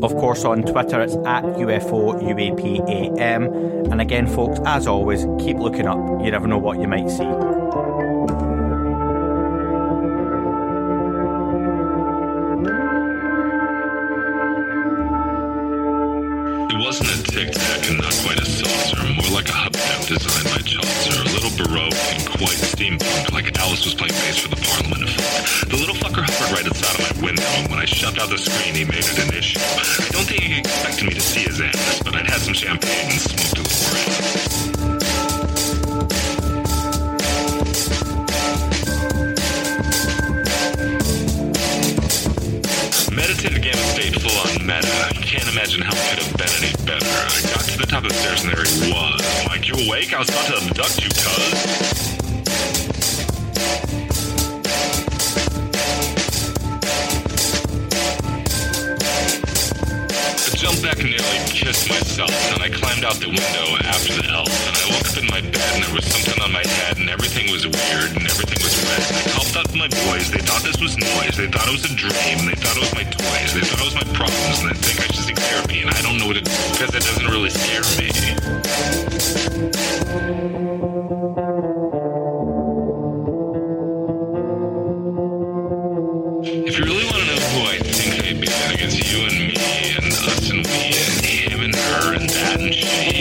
Of course, on Twitter it's at UFO UAPAM. And again, folks, as always, keep looking up. You never know what you might see. Wasn't a tic tac and not quite a saucer, more like a hubcap designed by Chaucer, a little baroque and quite steampunk, like Alice was playing bass for the Parliament of Folk. The little fucker hovered right outside of my window, and when I shoved out the screen, he made it an issue. I don't think he expected me to see his ass, but I'd had some champagne and smoked a little Meditative game of state full on meta. Can't imagine how it could have been any better. I got to the top of the stairs and there he was. Like, you awake? I was about to abduct you, cuz. I jumped back and nearly kissed myself, and I climbed out the window after the elf, and I woke up in my bed and there was something on my head, and everything was weird, and everything was red. And I called out to my boys, they thought this was noise, they thought it was a dream, they thought it was my toys, they thought it was my problems, and they think I should seek therapy, and I don't know what it is, because it doesn't really scare me. If you really want to know who I think I be, it's you and me us and we and him and her and that and she